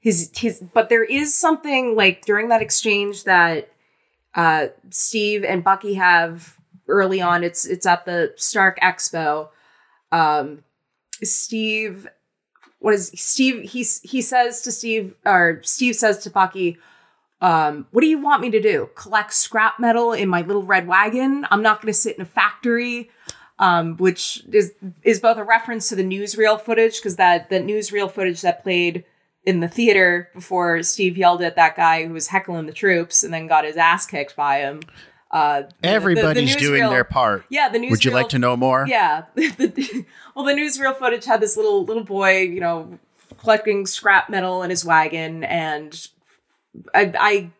his his but there is something like during that exchange that uh Steve and Bucky have early on. It's it's at the Stark Expo. Um Steve what is Steve he's he says to Steve or Steve says to Bucky um, what do you want me to do? Collect scrap metal in my little red wagon? I'm not going to sit in a factory. Um, which is is both a reference to the newsreel footage because that the newsreel footage that played in the theater before Steve yelled at that guy who was heckling the troops and then got his ass kicked by him. Uh, Everybody's the, the doing their part. Yeah, the newsreel. Would you like to know more? Yeah. well, the newsreel footage had this little little boy, you know, collecting scrap metal in his wagon, and I,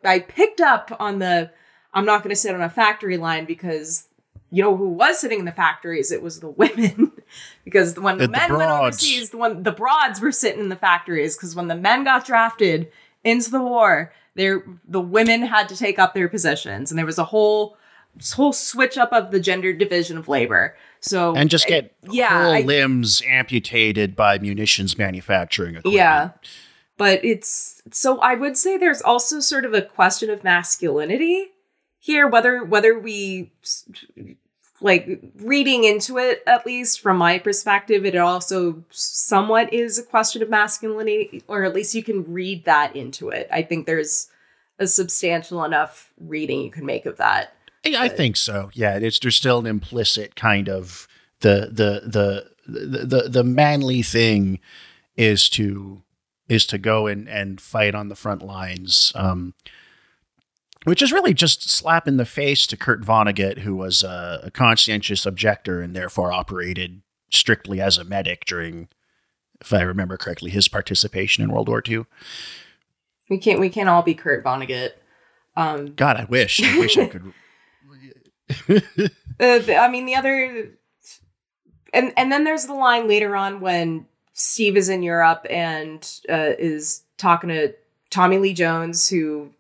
I I picked up on the I'm not going to sit on a factory line because you know who was sitting in the factories? It was the women. because when the, the men went overseas, the one the broads were sitting in the factories because when the men got drafted into the war, there the women had to take up their positions, and there was a whole whole switch up of the gender division of labor. So and just get yeah, whole I, limbs amputated by munitions manufacturing equipment. Yeah but it's so I would say there's also sort of a question of masculinity here whether whether we like reading into it at least from my perspective it also somewhat is a question of masculinity or at least you can read that into it i think there's a substantial enough reading you can make of that. I think so. Yeah, it's there's still an implicit kind of the the the the the, the manly thing is to is to go and and fight on the front lines. Um, which is really just slap in the face to Kurt Vonnegut, who was a, a conscientious objector and therefore operated strictly as a medic during, if I remember correctly, his participation in World War II. We can't we can't all be Kurt Vonnegut. Um, God, I wish. I wish I could. uh, I mean, the other, and and then there's the line later on when Steve is in Europe and uh, is talking to Tommy Lee Jones, who,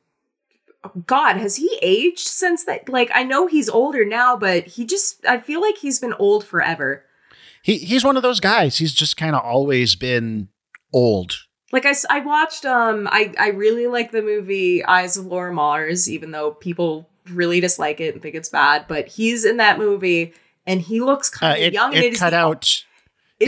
God, has he aged since that? Like, I know he's older now, but he just, I feel like he's been old forever. he he's one of those guys. He's just kind of always been old. Like I, I watched um I I really like the movie Eyes of Laura Mars even though people really dislike it and think it's bad but he's in that movie and he looks Uh, kind of it young and it is cut out.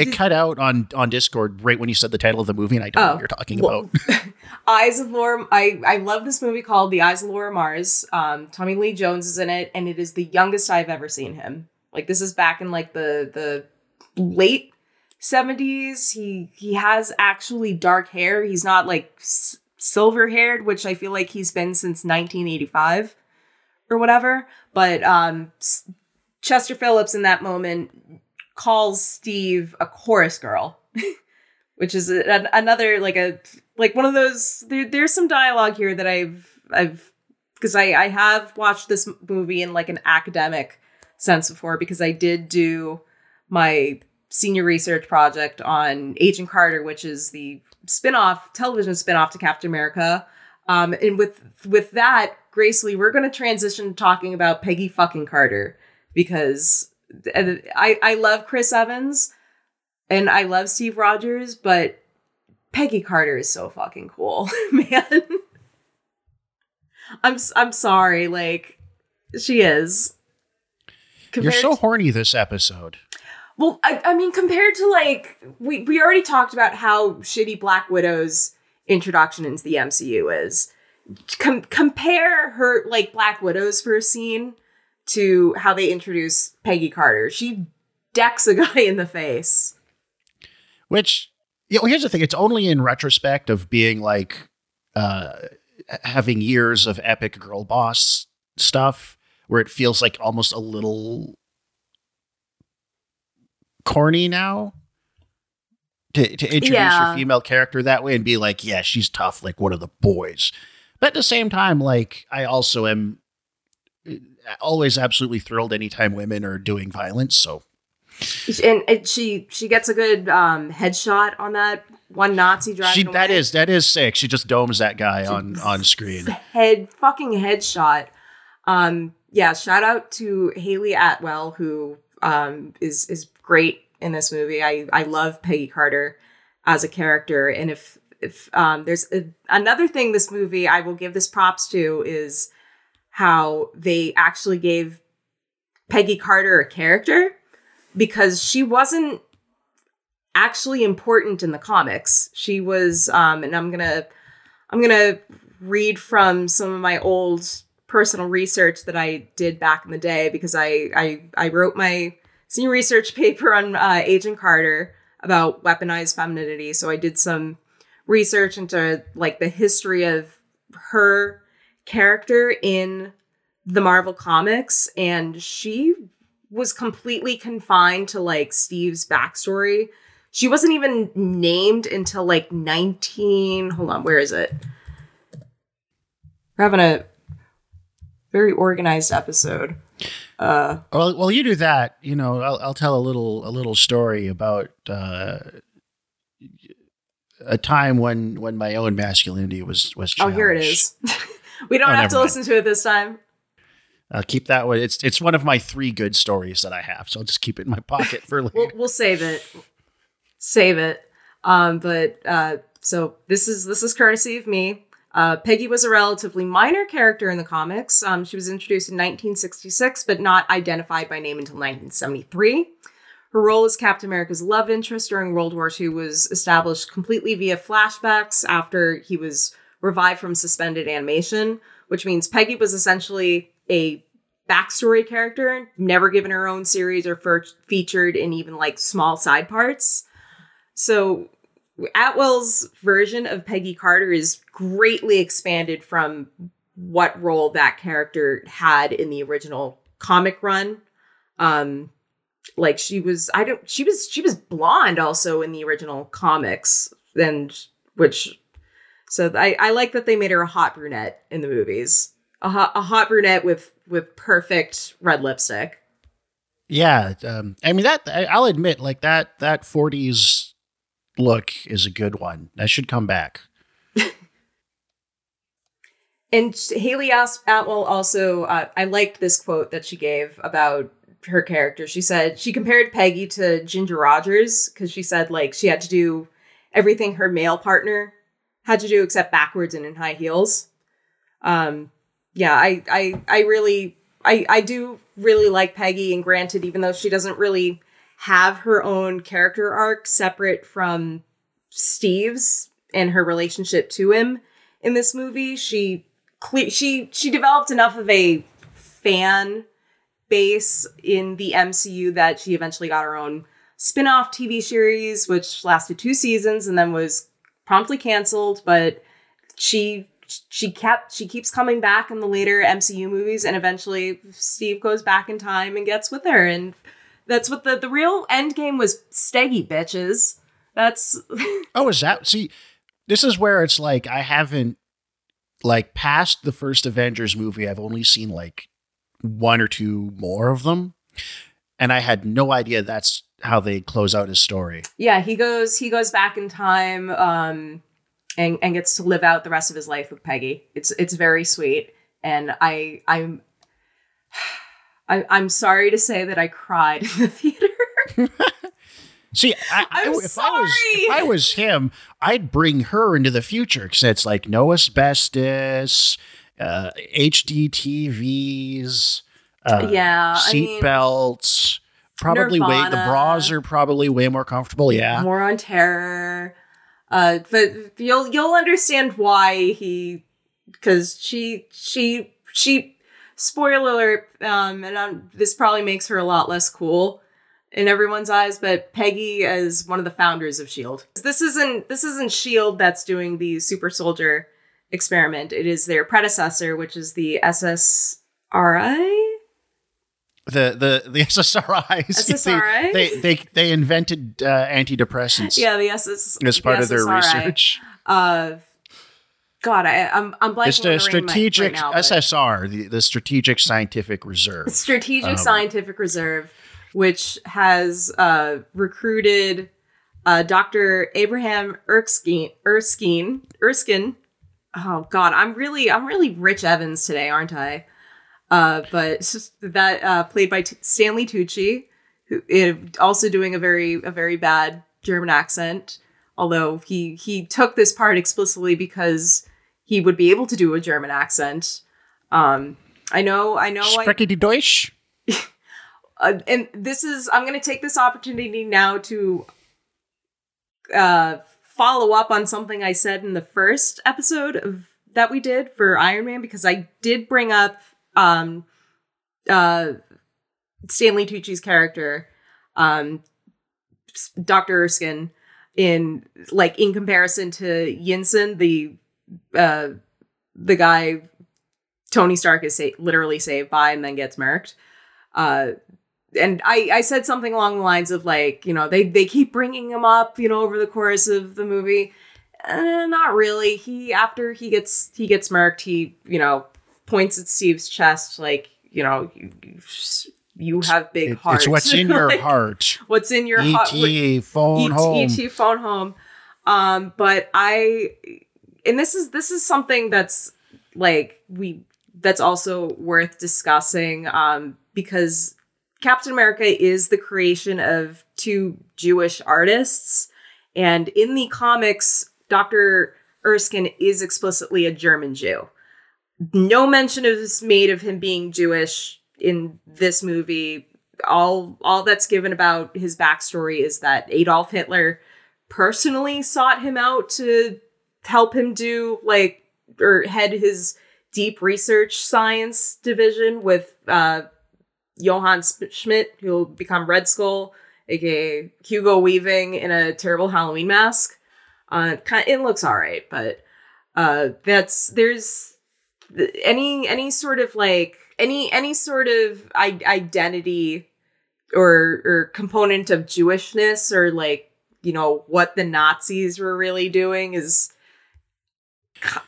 It It cut out on on Discord right when you said the title of the movie, and I don't know Oh, what you're talking well, about. Eyes of Laura I I love this movie called The Eyes of Laura Mars. Um Tommy Lee Jones is in it and it is the youngest I've ever seen him. Like this is back in like the the late 70s he he has actually dark hair. He's not like s- silver haired which i feel like he's been since 1985 or whatever. But um S- chester phillips in that moment calls steve a chorus girl which is a, an, another like a like one of those there, there's some dialogue here that i've i've because i i have watched this movie in like an academic sense before because i did do my senior research project on Agent Carter, which is the spin-off, television spin-off to Captain America. Um, and with with that, gracelessly, we're going to transition to talking about Peggy fucking Carter because and I I love Chris Evans and I love Steve Rogers, but Peggy Carter is so fucking cool, man. I'm I'm sorry, like she is. You're Compared so horny this episode. well, I, I mean, compared to like we we already talked about how shitty Black Widow's introduction into the MCU is. Com- compare her like Black Widow's first scene to how they introduce Peggy Carter. She decks a guy in the face. Which, you know, here's the thing: it's only in retrospect of being like uh, having years of epic girl boss stuff where it feels like almost a little corny now to, to introduce Yeah. your female character that way and be like, yeah, she's tough, like one of the boys. But at the same time, like I also am always absolutely thrilled anytime women are doing violence. So And, and she she gets a good um, headshot on that one Nazi driving. she that away. is that is sick. She just domes that guy on on screen. head fucking headshot. Um, yeah, shout out to Hayley Atwell, who um is is great in this movie. I I love Peggy Carter as a character, and if if um there's a, another thing this movie I will give this props to is how they actually gave Peggy Carter a character because she wasn't actually important in the comics. She was um and I'm to I'm to read from some of my old personal research that I did back in the day because I I, I wrote my senior research paper on uh, Agent Carter about weaponized femininity. So I did some research into like the history of her character in the Marvel comics, and she was completely confined to like Steve's backstory. She wasn't even named until like 19. Hold on, where is it? We're having a very organized episode. Uh, Well, well, you do that. You know, I'll, I'll tell a little a little story about uh, a time when when my own masculinity was was. Challenged. oh, here it is. we don't Oh, have to mind. listen to it this time. I'll keep that one. It's it's one of my three good stories that I have, so I'll just keep it in my pocket for later. We'll, we'll save it. Save it. Um, but uh, so this is this is courtesy of me. Uh, Peggy was a relatively minor character in the comics. Um, she was introduced in 1966, but not identified by name until 1973. Her role as Captain America's love interest during World War II was established completely via flashbacks after he was revived from suspended animation, which means Peggy was essentially a backstory character, never given her own series or featured in even like small side parts. So Atwell's version of Peggy Carter is greatly expanded from what role that character had in the original comic run. Um like she was I don't she was she was blonde also in the original comics and which so I I like that they made her a hot brunette in the movies. A hot, a hot brunette with with perfect red lipstick. Yeah, um, I mean that I'll admit, like that that '40s look is a good one. That should come back. And Hayley Atwell also, uh, I liked this quote that she gave about her character. She said she compared Peggy to Ginger Rogers because she said like she had to do everything her male partner had to do except backwards and in high heels. Um, yeah, I, I, I really, I, I do really like Peggy. And granted, even though she doesn't really have her own character arc separate from Steve's and her relationship to him in this movie, she she she developed enough of a fan base in the MCU that she eventually got her own spin-off TV series which lasted 2 seasons and then was promptly canceled but she she kept she keeps coming back in the later MCU movies and eventually Steve goes back in time and gets with her and that's what the the real end game was steggy bitches that's oh is that see this is where it's like I haven't like past the first Avengers movie, I've only seen like one or two more of them. And I had no idea that's how they close out his story. Yeah, he goes he goes back in time um and and gets to live out the rest of his life with Peggy. It's it's very sweet. And I I'm I, I'm sorry to say that I cried in the theater. See, I, I'm if sorry. I was if I was him, I'd bring her into the future because it's like no asbestos, uh, HD TVs, uh, Yeah, I seat mean- belts. Probably way the bras are probably way more comfortable. Yeah, More on terror. Uh, but you'll you'll understand why he because she she she spoiler alert um and um, this probably makes her a lot less cool in everyone's eyes but peggy is one of the founders of shield this isn't this isn't shield that's doing the super soldier experiment it is their predecessor which is the ssri the the the SSRIs. SSRI? They they they, they invented uh, antidepressants. yeah the ss as part the of their research. uh god I, i'm i'm blanking It's on the the ring right- strategic right now, SSR, the, the Strategic Scientific Reserve. Strategic Um, Scientific Reserve, which has uh, recruited uh, Dr. Abraham Erskine, Erskine, Erskine. Oh God, I'm really, I'm really Rich Evans today, aren't I? Uh, but that uh, played by T- Stanley Tucci, who eh, also doing a very, a very bad German accent. Although he he took this part explicitly because he would be able to do a German accent. Um, I know, I know. Spreche die Deutsch? uh, and this is i'm going to take this opportunity now to uh follow up on something i said in the first episode of that we did for iron man because i did bring up um uh stanley tucci's character um dr erskine in like in comparison to yinsen the uh the guy tony stark is sa- literally saved by and then gets murked. Uh and I, I said something along the lines of like you know they they keep bringing him up you know over the course of the movie. Uh, not really. He after he gets he gets murked he you know points at steve's chest like you know you, you, have big It- heart it's what's in your Like, heart. what's in your heart ET, phone ET, home. ET phone home. Um, but I, and this is this is something that's like we that's also worth discussing. Um, because Captain America is the creation of two Jewish artists, and in the comics, Doctor Erskine is explicitly a German Jew. No mention is made of him being Jewish in this movie all all that's given about his backstory is that Adolf Hitler personally sought him out to help him do like or head his deep research science division with uh, Johann Schmidt, who'll become Red Skull, aka Hugo Weaving in a terrible Halloween mask. Uh, it looks all right, but uh, that's there's any any sort of like any any sort of I- identity or or component of Jewishness or like you know what the Nazis were really doing is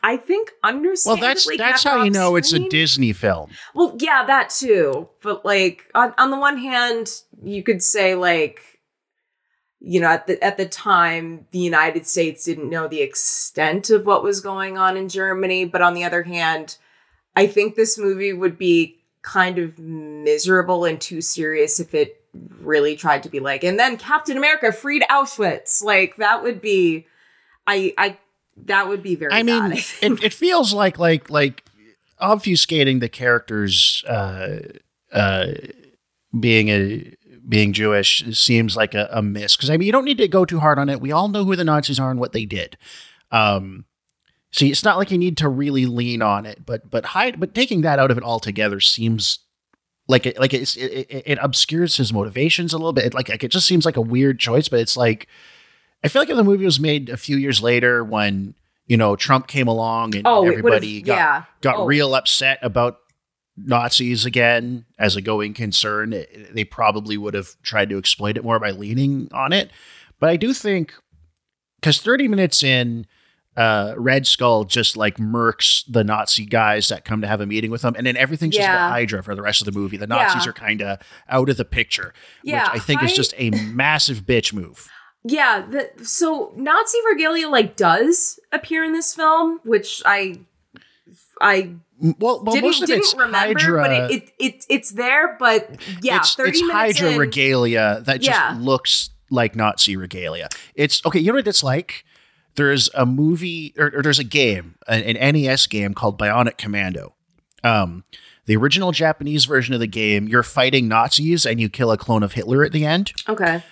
I think Well, understandably that's that's how you know it's a. Disney film. Well, yeah, that too. But like on on the one hand, you could say like you know at the at the time the United States didn't know the extent of what was going on in Germany, but on the other hand, I think this movie would be kind of miserable and too serious if it really tried to be like and then Captain America freed Auschwitz. Like that would be I I that would be very I mean, I it, it feels like like like obfuscating the characters uh, uh, being a being Jewish seems like a, a miss because I mean you don't need to go too hard on it. We all know who the Nazis are and what they did. Um, see, it's not like you need to really lean on it, but but hide but taking that out of it altogether seems like it like it's it, it, it obscures his motivations a little bit. It, like like it just seems like a weird choice, but it's like I feel like if the movie was made a few years later when you know Trump came along and oh, everybody got yeah. got Oh. real upset about Nazis again as a going concern, it- they probably would have tried to exploit it more by leaning on it. But I do think because 30 minutes in, uh, Red Skull just like murks the Nazi guys that come to have a meeting with him, and then everything's just about Hydra for the rest of the movie. The Nazis Yeah. are kind of out of the picture, Yeah, which I think is just a massive bitch move. Yeah, the, so Nazi regalia like does appear in this film, which I I Well, well didn't most of didn't it's remember, Hydra. but it, it it it's there. But yeah, it's, thirty it's minutes Hydra in, regalia that just Yeah. looks like Nazi regalia. It's okay. You know what it's like? There's a movie or, or there's a game, an, an NES game called Bionic Commando. Um, the original Japanese version of the game, you're fighting Nazis and you kill a clone of Hitler at the end. Okay,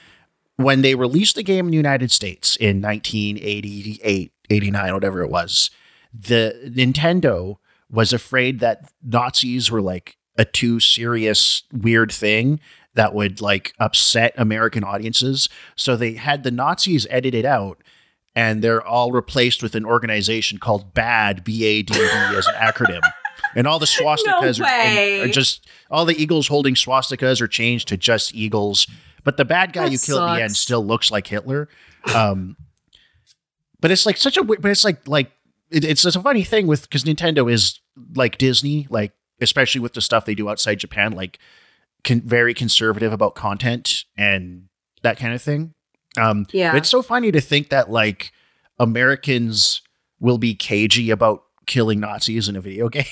When they released the game in the United States in 1988, 89, whatever it was, the Nintendo was afraid that Nazis were like a too serious, weird thing that would like upset American audiences. So they had the Nazis edited out and they're all replaced with an organization called BAD, B A D D as an acronym. And all the swastikas are, are just all the eagles holding swastikas are changed to just eagles. But the bad guy That you kill at the end still looks like Hitler. Um, but it's like such a but it's like like it, it's just a funny thing with because Nintendo is like Disney, like especially with the stuff they do outside Japan, like con- very conservative about content and that kind of thing. Um, Yeah. but it's so funny to think that like Americans will be cagey about killing Nazis in a video game.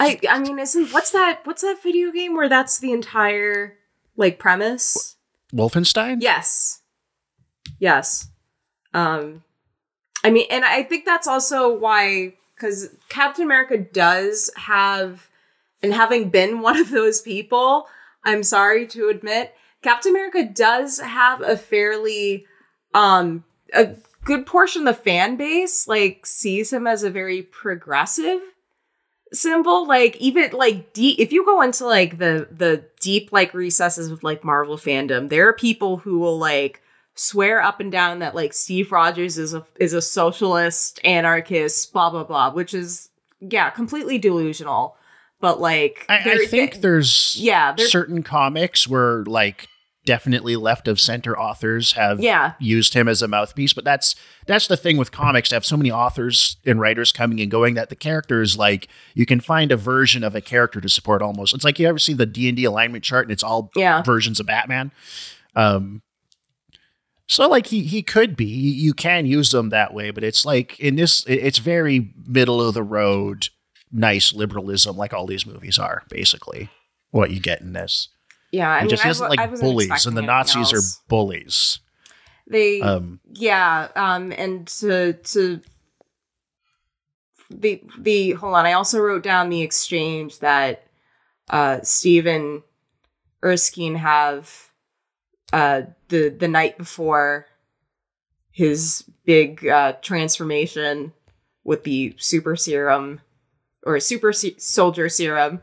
I I mean, isn't what's that? What's that video game where that's the entire like premise? Wolfenstein. Yes. Yes. Um I mean and I think that's also why cuz Captain America does have and having been one of those people, I'm sorry to admit, Captain America does have a fairly um a good portion of the fan base like sees him as a very progressive symbol like even like deep if you go into like the the deep like recesses of like marvel fandom there are people who will like swear up and down that like steve rogers is a is a socialist anarchist blah blah blah which is yeah completely delusional. But like I, I think there's yeah there- certain comics where like definitely left of center authors have yeah. used him as a mouthpiece but that's that's the thing with comics. To have so many authors and writers coming and going that the characters like you can find a version of a character to support almost. It's like you ever see the d&d alignment chart and it's all yeah. versions of batman? Um so like he he could be. You can use them that way but it's like in this it's very middle of the road nice liberalism like all these movies are basically what you get in this. Yeah i he mean just I doesn't w- I like bullies and the nazis else. are bullies. They um yeah um and to to the the hold on i also wrote down the exchange that uh stephen erskine have uh the the night before his big uh transformation with the super serum or super se- soldier serum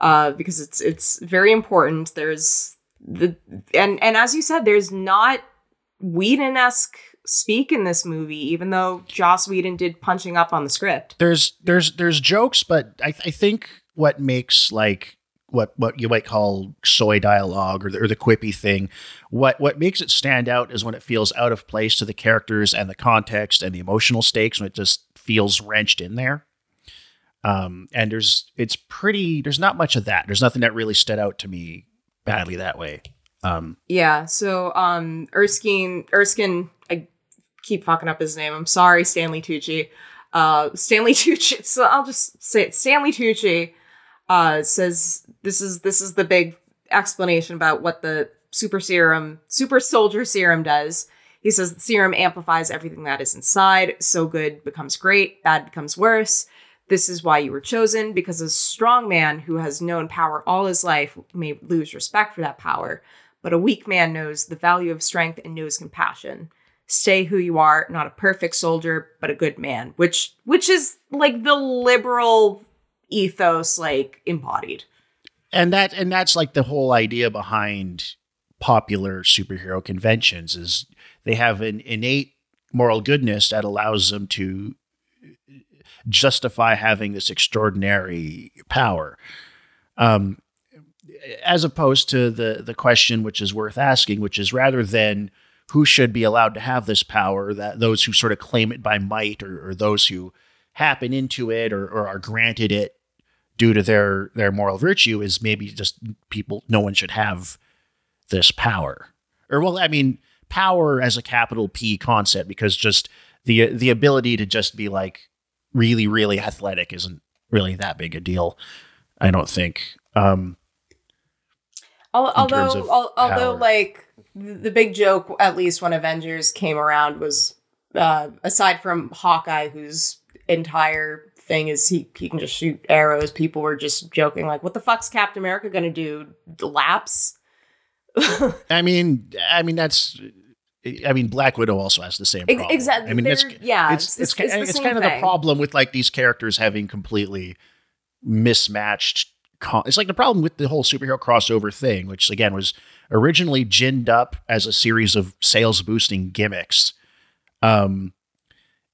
uh, because it's it's very important. There's the and and as you said, there's not Whedon esque speak in this movie, even though Joss Whedon did punching up on the script. There's there's there's jokes, but I, I think what makes like what what you might call soy dialogue or the, or the quippy thing, what what makes it stand out is when it feels out of place to the characters and the context and the emotional stakes when it just feels wrenched in there. Um, and there's it's pretty there's not much of that. There's nothing that really stood out to me badly that way. Um, yeah. So um, Erskine Erskine I keep fucking up his name. I'm sorry, Stanley Tucci. Uh, Stanley Tucci. So I'll just say it. Stanley Tucci uh, says this is this is the big explanation about what the super serum, super soldier serum does. He says the serum amplifies everything that is inside. So good becomes great, bad becomes worse. This is why you were chosen, because a strong man who has known power all his life may lose respect for that power, but a weak man knows the value of strength and knows compassion. Stay who you are, not a perfect soldier, but a good man, which which is like the liberal ethos like embodied. And that and that's like the whole idea behind popular superhero conventions is they have an innate moral goodness that allows them to justify having this extraordinary power. Um, as opposed to the the question which is worth asking, which is rather than who should be allowed to have this power, that those who sort of claim it by might or, or those who happen into it or, or are granted it due to their their moral virtue is maybe just people no one should have this power. Or well, I mean, power as a capital P concept because just the the ability to just be like really, really athletic isn't really that big a deal. I don't think. Um, although, al- although, like the big joke, at least when Avengers came around, was uh, aside from Hawkeye, whose entire thing is he he can just shoot arrows. People were just joking, like, "What the fuck's Captain America gonna do? Laps?" I mean, I mean that's I mean, Black Widow also has the same problem. Exactly. I mean, it's, yeah, it's it's, it's, it's, it's kind of the problem with like these characters having completely mismatched. Con- it's like the problem with the whole superhero crossover thing, which again was originally ginned up as a series of sales boosting gimmicks. Um,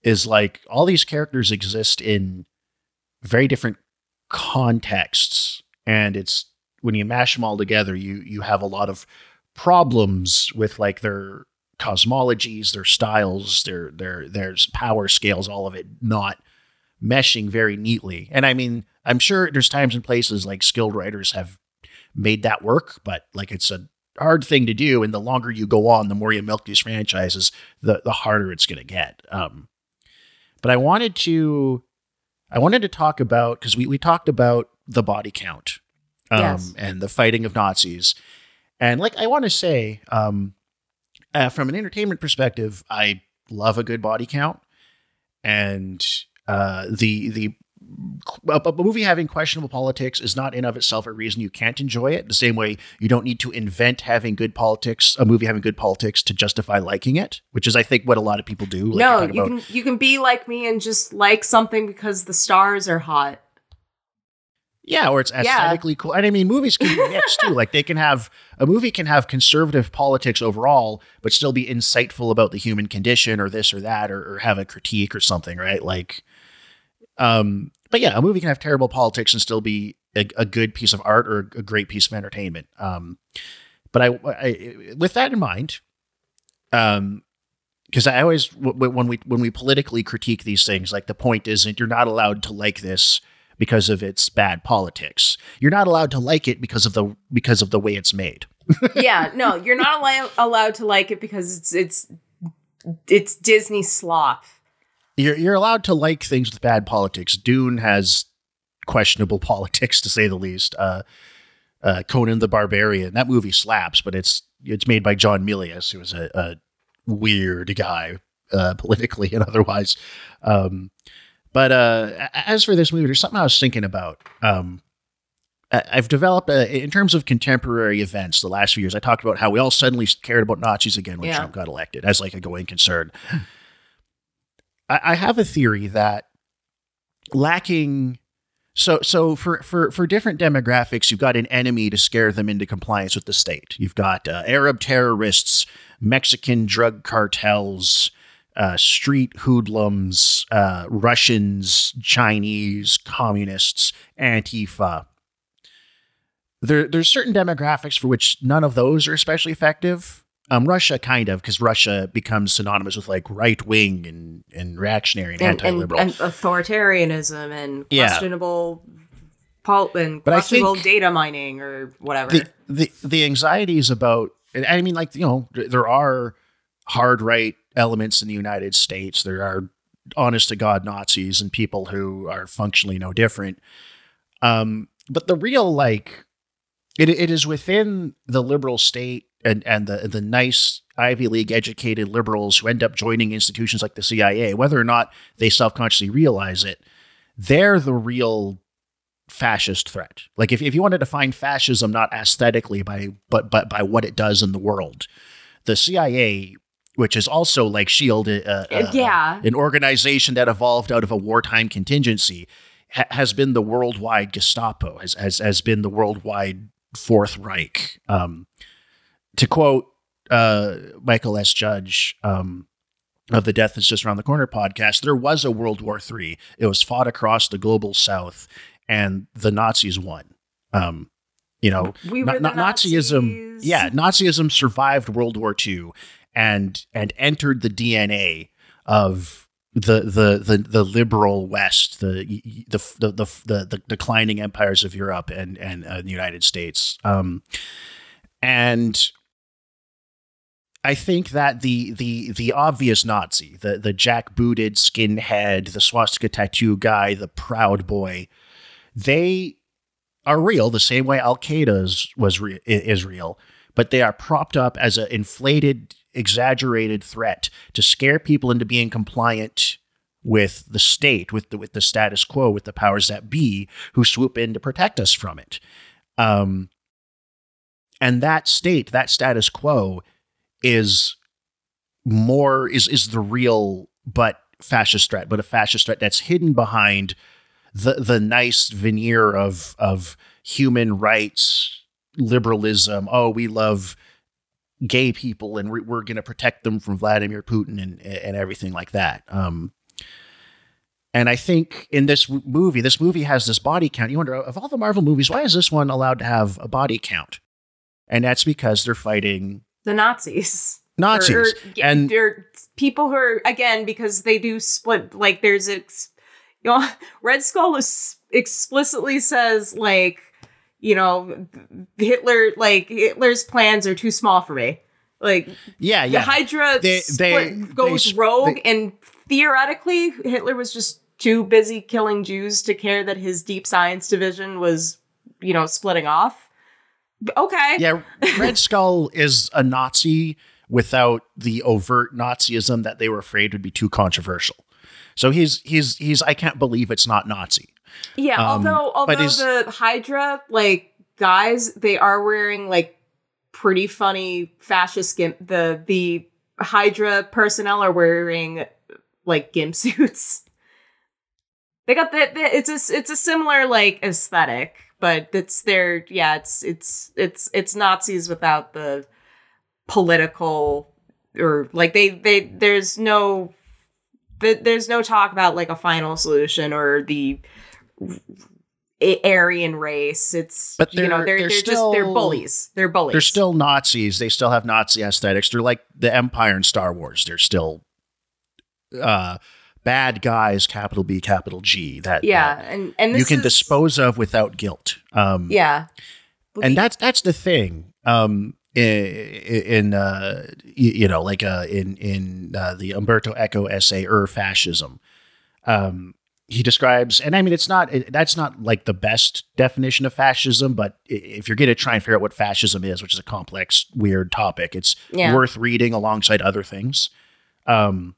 is like all these characters exist in very different contexts, and it's when you mash them all together, you you have a lot of problems with like their cosmologies, their styles, their their their power scales, all of it not meshing very neatly. And I mean, I'm sure there's times and places like skilled writers have made that work, but like it's a hard thing to do. And the longer you go on, the more you milk these franchises, the the harder it's going to get. Um, but I wanted to, I wanted to talk about because we we talked about the body count, um, yes. and the fighting of Nazis, and like I want to say, um, uh, from an entertainment perspective, I love a good body count, and uh, the the a, a, movie having questionable politics is not in of itself a reason you can't enjoy it. The same way you don't need to invent having good politics, a movie having good politics to justify liking it, which is I think what a lot of people do. Like no, you about, can you can be like me and just like something because the stars are hot. Yeah, or it's aesthetically yeah. cool. And I mean, movies can be mixed too. Like they can have a movie can have conservative politics overall, but still be insightful about the human condition or this or that, or, or have a critique or something, right? Like, um, but yeah, a movie can have terrible politics and still be a, a good piece of art or a great piece of entertainment. Um, but I, I, with that in mind, um, because I always when we when we politically critique these things, like the point isn't you're not allowed to like this because of its bad politics. You're not allowed to like it because of the because of the way it's made. yeah, no, you're not al- allowed to like it because it's it's it's Disney slop. You're you're allowed to like things with bad politics. Dune has questionable politics to say the least. Uh, uh, Conan the Barbarian, that movie slaps, but it's it's made by John Milius, who was a, a weird guy uh, politically and otherwise. Um, but uh, as for this movie, there's something I was thinking about. Um, I've developed a, in terms of contemporary events the last few years. I talked about how we all suddenly cared about Nazis again when yeah. Trump got elected as like a going concern. I, I have a theory that lacking so so for for for different demographics, you've got an enemy to scare them into compliance with the state. You've got uh, Arab terrorists, Mexican drug cartels, uh, street hoodlums, uh, Russians, Chinese, communists, Antifa. There, there's certain demographics for which none of those are especially effective. Um, Russia kind of because Russia becomes synonymous with like right wing and and reactionary and, and, anti liberal and, and authoritarianism and Yeah. questionable pol- and But questionable data mining or whatever. the the the anxieties about I mean like you know there are hard right elements in the United States there are honest to god Nazis and people who are functionally no different um but the real like it it is within the liberal state and and the the nice Ivy League educated liberals who end up joining institutions like the CIA whether or not they self-consciously realize it they're the real fascist threat. Like if, if you want to define fascism not aesthetically by but but by what it does in the world, the CIA, which is also like Shield, uh, uh, yeah. an organization that evolved out of a wartime contingency, ha- has been the worldwide Gestapo, has has has been the worldwide Fourth Reich. Um, to quote uh, Michael S. Judge. Um, of the Death is Just Around the Corner podcast, there was a World War III. It was fought across the global south, and the Nazis won. Um, you know, we Na- Na- Nazism, yeah, Nazism survived World War II and and entered the DNA of the the the, the liberal West, the the, the the the the declining empires of Europe and and uh, the United States. Um, and I think that the the the obvious Nazi, the the jack booted skinhead, the swastika tattoo guy, the proud boy, they are real the same way Al Qaeda's was re- is real, but they are propped up as an inflated, exaggerated threat to scare people into being compliant with the state, with the with the status quo, with the powers that be, who swoop in to protect us from it. Um, and that state, that status quo, is more is is the real but fascist threat, but a fascist threat that's hidden behind the the nice veneer of of human rights liberalism. Oh, we love gay people, and we're, we're going to protect them from Vladimir Putin and and everything like that. Um, and I think in this movie, this movie has this body count. You wonder, of all the Marvel movies, why is this one allowed to have a body count? And that's because they're fighting the Nazis. Nazis. Or, or, and they're people who are again because they do split like there's ex, you know Red Skull is explicitly says like you know Hitler like Hitler's plans are too small for me. Like yeah, the yeah. Hydra They- they- goes they- rogue, they- and theoretically Hitler was just too busy killing Jews to care that his deep science division was you know splitting off. Okay. yeah, Red Skull is a Nazi without the overt Nazism that they were afraid would be too controversial. So he's he's he's I can't believe it's not Nazi. Yeah, Um, although although the Hydra like guys, they are wearing like pretty funny fascist gimp. The the Hydra personnel are wearing like gimp suits. They got that. It's a it's a similar like aesthetic, but it's their yeah. It's it's it's it's Nazis without the political or like they they there's no there's no talk about like a final solution or the Aryan race. It's But you know they're- they're they're they're, just they're bullies. They're bullies. They're still Nazis. They still have Nazi aesthetics. They're like the Empire in Star Wars. They're still uh, bad guys, capital B, capital G. That yeah, that and and this you can is, dispose of without guilt. Um, Yeah, and that's that's the thing. Um, in, in uh, you, know, like uh, in in uh, the Umberto Eco essay "Ur Fascism," um, he describes, and I mean, it's not it, that's not like the best definition of fascism, but if you're going to try and figure out what fascism is, which is a complex, weird topic, it's Yeah. worth reading alongside other things. Um,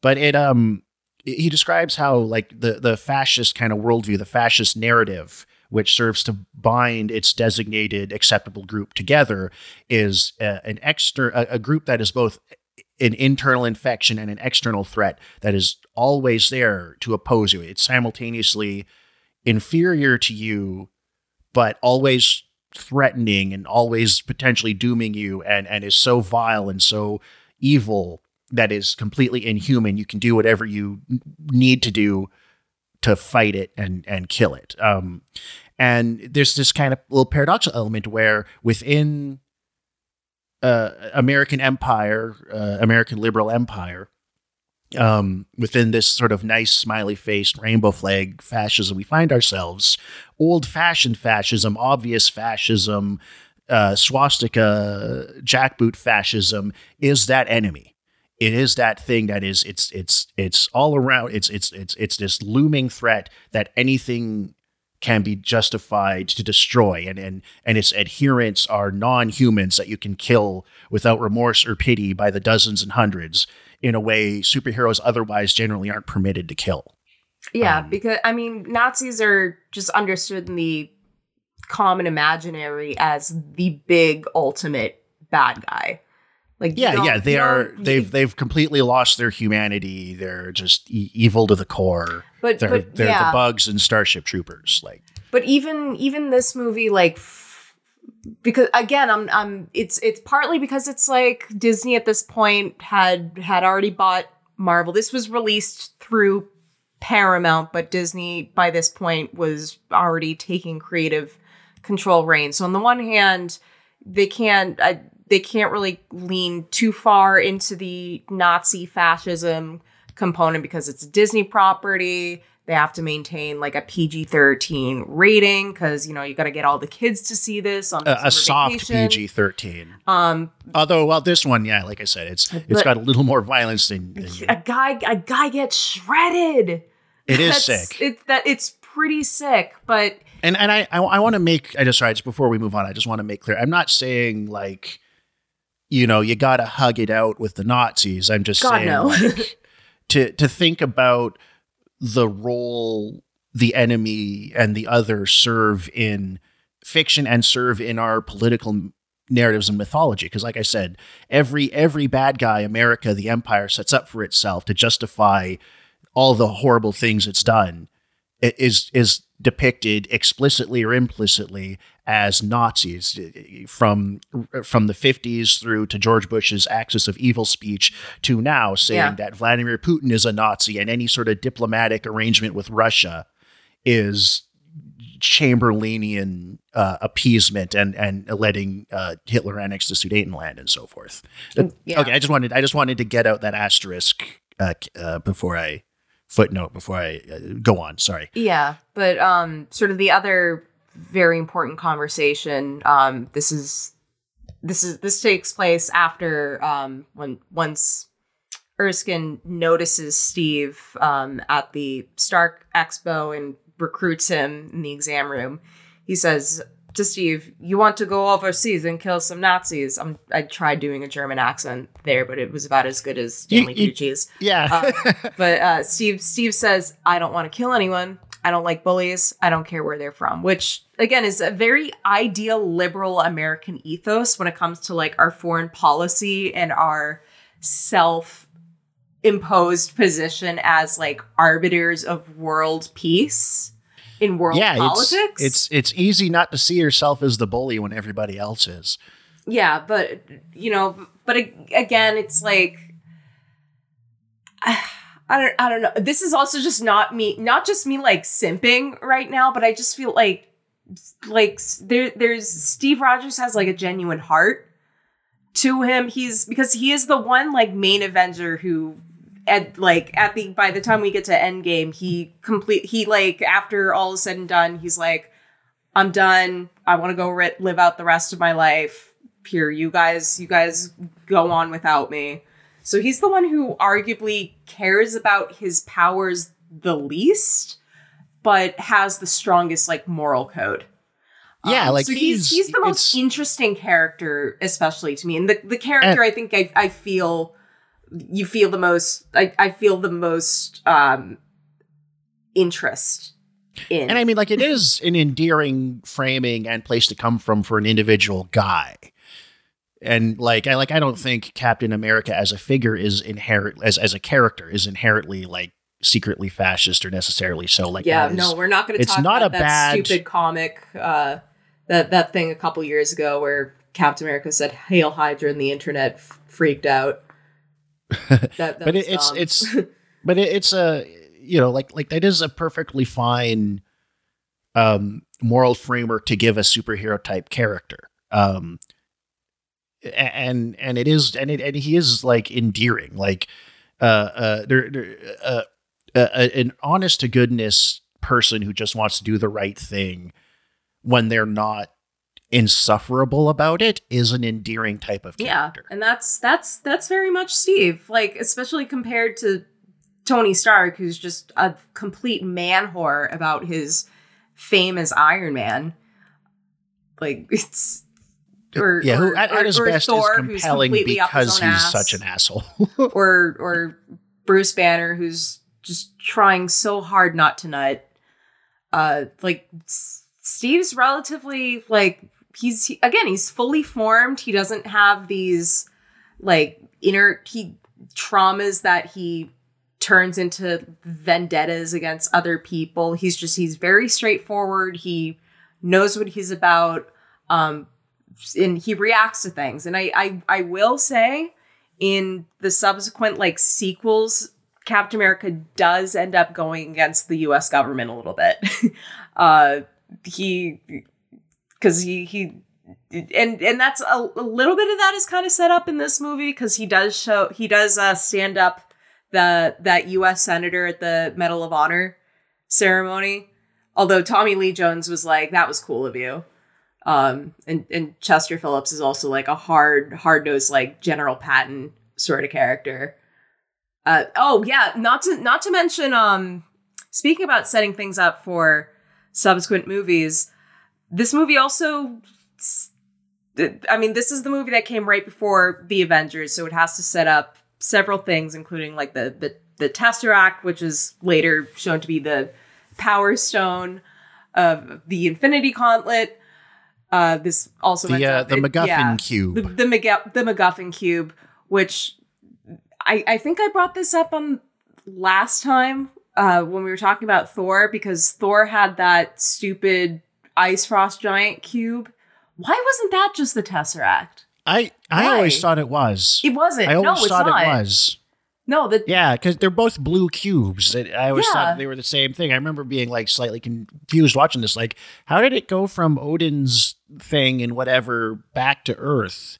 but it um he describes how like the the fascist kind of worldview, the fascist narrative, which serves to bind its designated acceptable group together, is uh, an extra a, a group that is both an internal infection and an external threat that is always there to oppose you. It's simultaneously inferior to you, but always threatening and always potentially dooming you and, and is so vile and so evil that is completely inhuman. You can do whatever you need to do to fight it and and kill it. Um, and there's this kind of little paradoxical element where within uh, American empire, uh, American liberal empire, um, within this sort of nice smiley faced rainbow flag fascism, we find ourselves old fashioned fascism, obvious fascism, uh, swastika, jackboot fascism is that enemy. It is that thing that is it's it's it's all around. It's it's it's it's this looming threat that anything can be justified to destroy and and and its adherents are non-humans that you can kill without remorse or pity by the dozens and hundreds in a way superheroes otherwise generally aren't permitted to kill. Yeah, um, because I mean Nazis are just understood in the common imaginary as the big ultimate bad guy. Like yeah, yeah, they are. They've they've completely lost their humanity. They're just e- evil to the core. But they're but, they're yeah. the bugs and Starship Troopers. Like, but even even this movie, like, f- because again, I'm I'm it's it's partly because it's like Disney at this point had had already bought Marvel. This was released through Paramount, but Disney by this point was already taking creative control reign. So on the one hand, they can't. I, they can't really lean too far into the Nazi fascism component because it's a Disney property. They have to maintain like a PG 13 rating because, you know, you got to get all the kids to see this on a, a soft PG 13. Um, Although, well, this one, yeah, like I said, it's it's got a little more violence than, than a guy. A guy gets shredded. It is sick. It's that it's pretty sick, but and and I I, I want to make I just sorry just before we move on, I just want to make clear I'm not saying like you know, you got to hug it out with the Nazis. I'm just God, saying no. like, to to think about the role the enemy and the other serve in fiction and serve in our political narratives and mythology because like i said every every bad guy america the empire sets up for itself to justify all the horrible things it's done is is depicted explicitly or implicitly as Nazis from from the 50s through to George Bush's axis of evil speech to now saying yeah. that Vladimir Putin is a Nazi and any sort of diplomatic arrangement with Russia is Chamberlainian uh, appeasement and and letting uh, Hitler annex the Sudetenland and so forth. Yeah. Okay, I just wanted I just wanted to get out that asterisk uh, uh before I footnote before I uh, go on. Sorry. Yeah, but um, sort of the other very important conversation. Um, this is this is this takes place after um, when once Erskine notices Steve um, at the Stark Expo and recruits him in the exam room. He says, to Steve, you want to go overseas and kill some Nazis. I'm, I tried doing a German accent there, but it was about as good as Stanley Tucci's. Yeah. uh, but uh, Steve Steve says, I don't want to kill anyone. I don't like bullies. I don't care where they're from, which again is a very ideal liberal American ethos when it comes to like our foreign policy and our self imposed position as like arbiters of world peace in world yeah, politics. It's, it's it's easy not to see yourself as the bully when everybody else is. Yeah, but you know, but again, it's like I, I don't I don't know. This is also just not me, not just me like simping right now, but I just feel like like there there's Steve Rogers has like a genuine heart to him. He's because he is the one like main Avenger who at like at the by the time we get to Endgame, he complete he like after all is said and done, he's like, I'm done. I want to go ri- live out the rest of my life. Here, you guys, you guys go on without me. So he's the one who arguably cares about his powers the least, but has the strongest like moral code. Yeah, um, like so he's, he's, he's the most interesting character, especially to me, and the the character and, I think I I feel you feel the most I, I feel the most um interest in. And I mean like it is an endearing framing and place to come from for an individual guy. and like I like I don't think Captain America as a figure is inherent as as a character is inherently like secretly fascist or necessarily so. Like yeah, is- no, we're not going to it's talk not about a that bad- stupid comic. Uh, that that thing a couple years ago where Captain America said "Hail Hydra" and the internet f- freaked out. That, that but it, it's it's but it, it's a you know like like that is a perfectly fine um moral framework to give a superhero type character. Um and and it is and it and he is like endearing. Like uh uh there, there uh, uh, an honest to goodness person who just wants to do the right thing when they're not insufferable about it is an endearing type of character. yeah, and that's that's that's very much Steve. Like especially compared to Tony Stark, who's just a complete man whore about his fame as Iron Man. Like it's. Or, yeah, who at, or- his or best Thor, is compelling completely up his because he's ass. such an asshole. or or Bruce Banner who's just trying so hard not to nut. Uh like Steve's relatively like he's he, again he's fully formed. He doesn't have these like inner he traumas that he turns into vendettas against other people. He's just he's very straightforward. He knows what he's about. Um and he reacts to things. And I I I will say in the subsequent like sequels captain america does end up going against the us government a little bit uh he because he he and and that's a, a little bit of that is kind of set up in this movie because he does show he does uh stand up the that us senator at the medal of honor ceremony. Although tommy lee jones was like that was cool of you. Um and and chester phillips is also like a hard hard nosed like general patton sort of character. Uh oh yeah not to not to mention um speaking about setting things up for subsequent movies this movie also i mean this is the movie that came right before the avengers so it has to set up several things including like the the, the tesseract which is later shown to be the power stone of the infinity gauntlet uh this also the uh, the it- MacGuffin yeah cube. the the, the MacGuffin cube, which I I think I brought this up on last time uh, when we were talking about Thor because Thor had that stupid ice frost giant cube. Why wasn't that just the Tesseract? I I Why? always thought it was. It wasn't. I always no, it's thought not. it was. No, the Yeah, because they're both blue cubes. I always Yeah. thought they were the same thing. I remember being like slightly confused watching this. Like, how did it go from Odin's thing and whatever back to Earth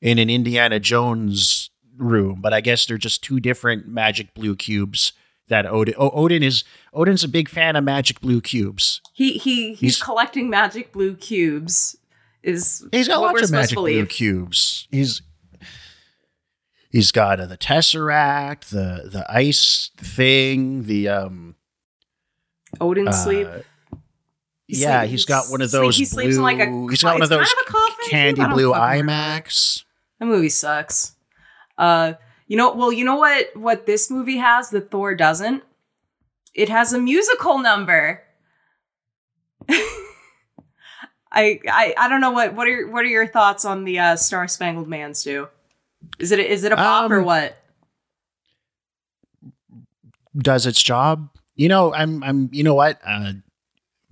in an Indiana Jones room? But I guess they're just two different magic blue cubes. That Odin, oh, Odin is Odin's a big fan of magic blue cubes. he he he's, He's- collecting magic blue cubes. Is He's got lots of magic blue cubes. He's he's got uh, the tesseract, the the ice thing, the um. Odin uh, sleep. yeah, sleep- he's got one of those. He sleeps in like a. He's got one of it's kind those of candy cube? I don't blue. IMAX. That movie sucks. Uh, you know, well, you know what? What this movie has that Thor doesn't? It has a musical number. I, I I don't know what what are your, what are your thoughts on the uh, Star Spangled Man, Stu? Is it is it a pop or Um, what? Does its job. You know, I'm I'm. You know what? Uh,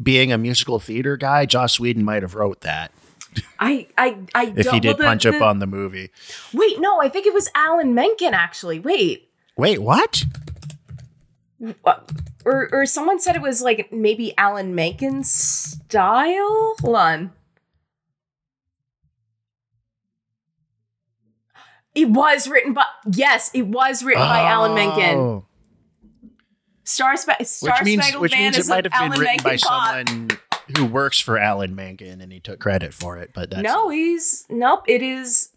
being a musical theater guy, Joss Whedon might have wrote that I I I if don't, he did well, the- punch up on the movie. Wait, no, I think it was Alan Menken actually. Wait, Wait, what? What? Or or someone said it was like maybe Alan Menken's style. Hold on. It was written by yes, it was written by Alan Menken. Oh. Star, Spa- Star which means Spangled which Man means is it might have been Alan written by pop. someone who works for Alan Menken and he took credit for it. But that's no, he's nope. It is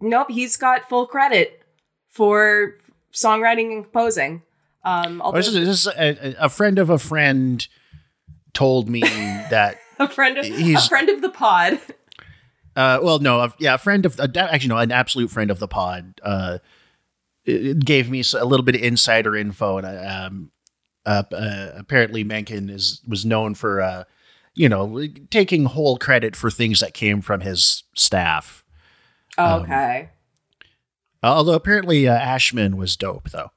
nope. He's got full credit for songwriting and composing. Um, Oh, this is, this is a, a friend of a friend told me that. a friend of he's- a friend of the pod. Uh, well, no, a, yeah, a friend of a, actually no, an absolute friend of the pod. Uh, gave me a little bit of insider info, and I, um, uh, uh, apparently Menken is was known for, uh, you know, taking whole credit for things that came from his staff. Um, Okay. Although apparently uh, Ashman was dope, though.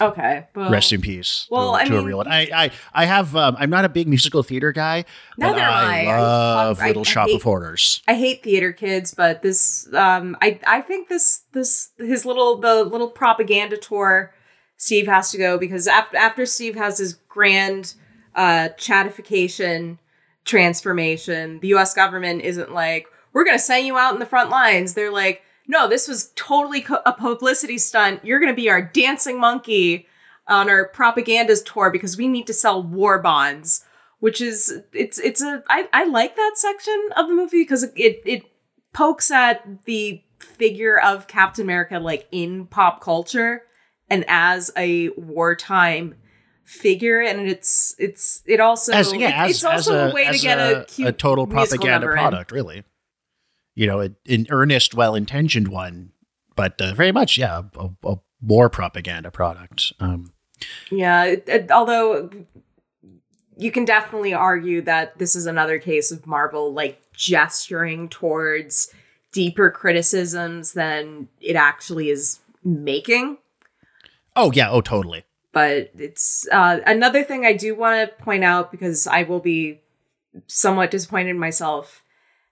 okay. Well, Rest in peace. well, to, I to a mean- real one. I, I, I have. Um, I'm not a big musical theater guy, Neither am I, I. I love I- Little I Shop hate- of Horrors. I hate theater kids, but this um I I think this this his little the little propaganda tour Steve has to go because after after Steve has his grand uh chatification transformation, the US government isn't like we're going to send you out in the front lines. They're like, "No, this was totally co- a publicity stunt. You're going to be our dancing monkey on our propagandas tour because we need to sell war bonds." which is it's it's a I, I like that section of the movie because it it pokes at the figure of Captain America like in pop culture and as a wartime figure and it's it's it also As yeah, it- as, it's also as a, way to get a, cute a total propaganda number in. product, really. You know, a- an earnest, well-intentioned one, but uh, very much, yeah, a, a more propaganda product. Um, Yeah, it, it- although you can definitely argue that this is another case of Marvel like gesturing towards deeper criticisms than it actually is making. oh yeah, oh totally. But it's uh, another thing I do want to point out because I will be somewhat disappointed in myself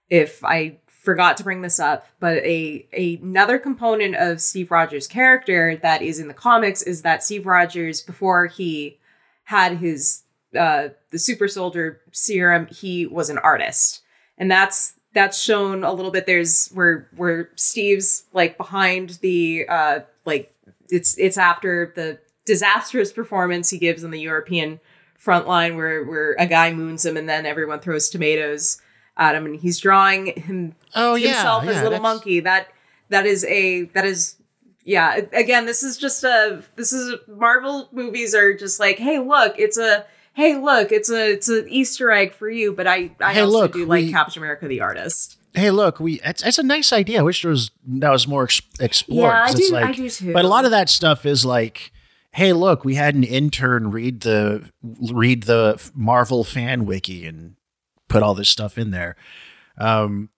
if I forgot to bring this up. But a, a another component of Steve Rogers' character that is in the comics is that Steve Rogers, before he had his uh, the super soldier serum, he was an artist, and that's that's shown a little bit. There's where where Steve's like behind the uh, like it's it's after the disastrous performance he gives in the European front line where where a guy moons him and then everyone throws tomatoes at him and he's drawing him Oh yeah, himself as yeah, little that's- monkey. That that is a that is yeah. Again, this is just a this is Marvel movies are just like, hey, look, it's a hey, look, it's a it's an Easter egg for you. But I I Hey, also look, do like we- Captain America the artist. Hey, look, we it's, it's a nice idea. I wish there was that was more ex- explored. Yeah, I 'cause it's do- I do too. But a lot of that stuff is like, hey, look, we had an intern read the read the Marvel fan wiki and put all this stuff in there. Um,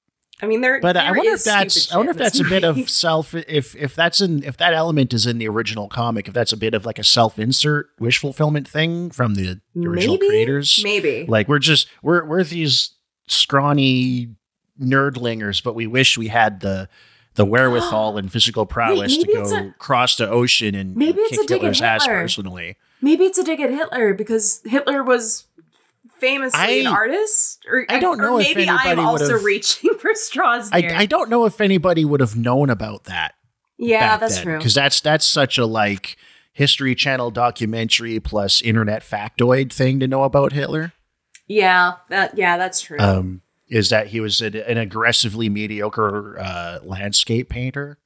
I mean, there. but I wonder if that's I wonder if that's a bit of self if if that's in if that element is in the original comic if that's a bit of like a self insert wish fulfillment thing from the original Maybe? creators. maybe. Like we're just we're we're these scrawny nerdlingers, but we wish we had the the wherewithal and physical prowess to go a- cross the ocean and Maybe it's kick a dig at Hitler's ass Hitler. personally. Maybe it's a dig at Hitler because Hitler was famously an I- artist. Or I don't or know if maybe I'm also reaching for straws I. I don't know if anybody would have known about that. yeah, that's then, true. Because that's that's such a like History Channel documentary plus internet factoid thing to know about Hitler. Yeah, that yeah, that's true. Um, is that he was an, aggressively mediocre uh, landscape painter?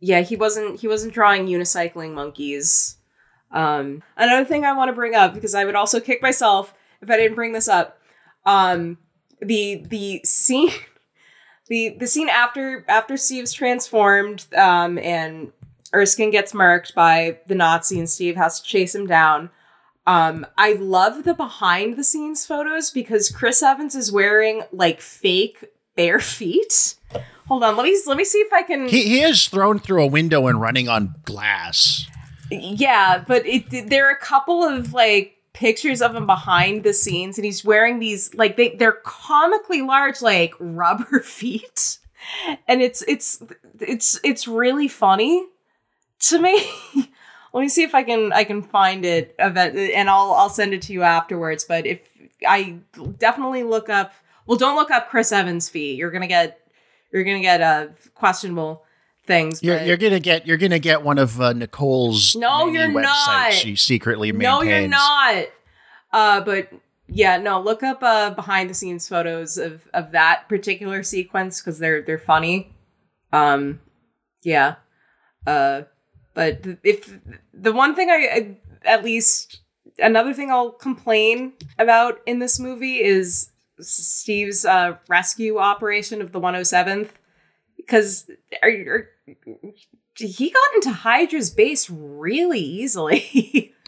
yeah, he wasn't he wasn't drawing unicycling monkeys. Um, another thing I want to bring up because I would also kick myself if I didn't bring this up. Um, the the scene the the scene after after Steve's transformed um, and Erskine gets marked by the Nazi and Steve has to chase him down. Um, I love the behind the scenes photos because Chris Evans is wearing like fake bare feet. Hold on, let me let me see if I can. He he is thrown through a window and running on glass. Yeah, but it there are a couple of like pictures of him behind the scenes and he's wearing these like they they're comically large like rubber feet. And it's it's it's it's really funny to me. Let me see if I can I can find it event and I'll I'll send it to you afterwards, but if I definitely look up well don't look up Chris Evans feet. You're going to get you're to get uh questionable things. You're, you're gonna get you're gonna get one of uh, Nicole's No, you're not. she secretly maintains. No, you're not. Uh, but yeah, no. Look up uh behind the scenes photos of of that particular sequence because they're they're funny. Um, yeah. Uh, but if the one thing I, at least another thing I'll complain about in this movie is Steve's uh rescue operation of the 107th because are, are, he got into Hydra's base really easily.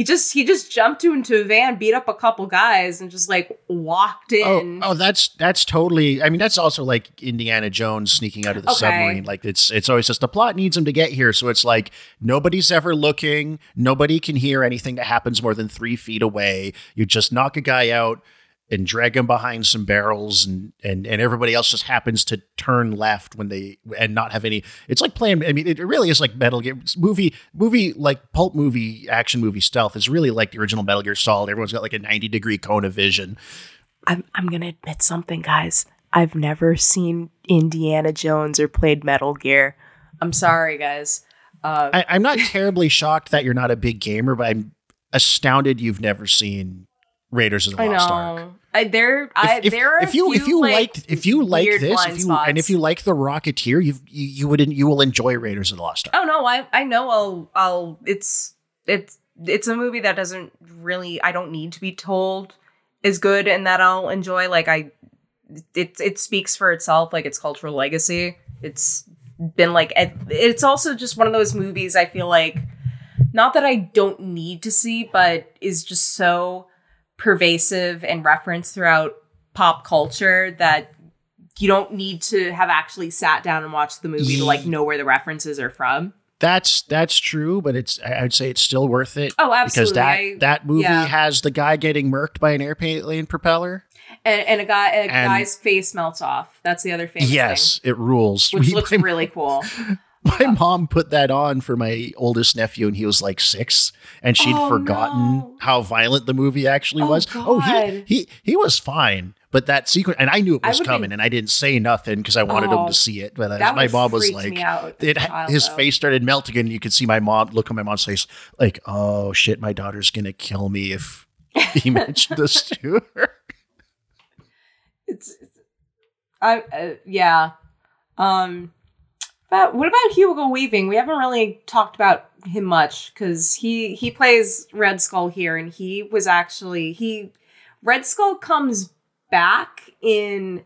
he just he just jumped into a van, beat up a couple guys, and just like walked oh, in. Oh, oh, that's that's totally. I mean, that's also like Indiana Jones sneaking out of the Okay. submarine. Like it's it's always just the plot needs him to get here, so it's like nobody's ever looking, nobody can hear anything that happens more than three feet away. You just knock a guy out and drag him behind some barrels, and and and everybody else just happens to turn left when they and not have any. It's like playing. I mean, it really is like Metal Gear movie movie like pulp movie action movie stealth is really like the original Metal Gear Solid. Everyone's got like a ninety degree cone of vision. I'm I'm gonna admit something, guys. I've never seen Indiana Jones or played Metal Gear. I'm sorry, guys. Uh, I, I'm not terribly shocked that you're not a big gamer, but I'm astounded you've never seen Raiders of the I Lost Ark. know. I, there, I, If, if, there are if you a if you like, like if you like this if you and if you like the Rocketeer you you would you will enjoy Raiders of the Lost Ark. Oh no, I I know I'll I'll it's it's it's a movie that doesn't really I don't need to be told is good and that I'll enjoy. Like I it it speaks for itself, like its cultural legacy. It's been like it, it's also just one of those movies I feel like not that I don't need to see, but is just so pervasive and referenced throughout pop culture that you don't need to have actually sat down and watched the movie to like know where the references are from. That's that's true, but it's I'd say it's still worth it Oh, absolutely! because that I- that movie yeah. has the guy getting murked by an airplane propeller. and, and a guy, a And- guy's face melts off. That's the other famous yes, it rules. which We- looks really cool. my mom put that on for my oldest nephew, and he was like six, and she'd Oh, forgotten no. how violent the movie actually Oh, was. Oh, he, he he was fine, but that sequence, and I knew it was coming, been- and I didn't say nothing because I wanted him Oh, to see it. But uh, my mom was like, it, his though. face started melting, and you could see my mom look on my mom's face like, "Oh shit, my daughter's gonna kill me if he mentioned this to her." It's, it's I uh, yeah. Um, but what about Hugo Weaving? We haven't really talked about him much because he he plays Red Skull here, and he was actually he Red Skull comes back in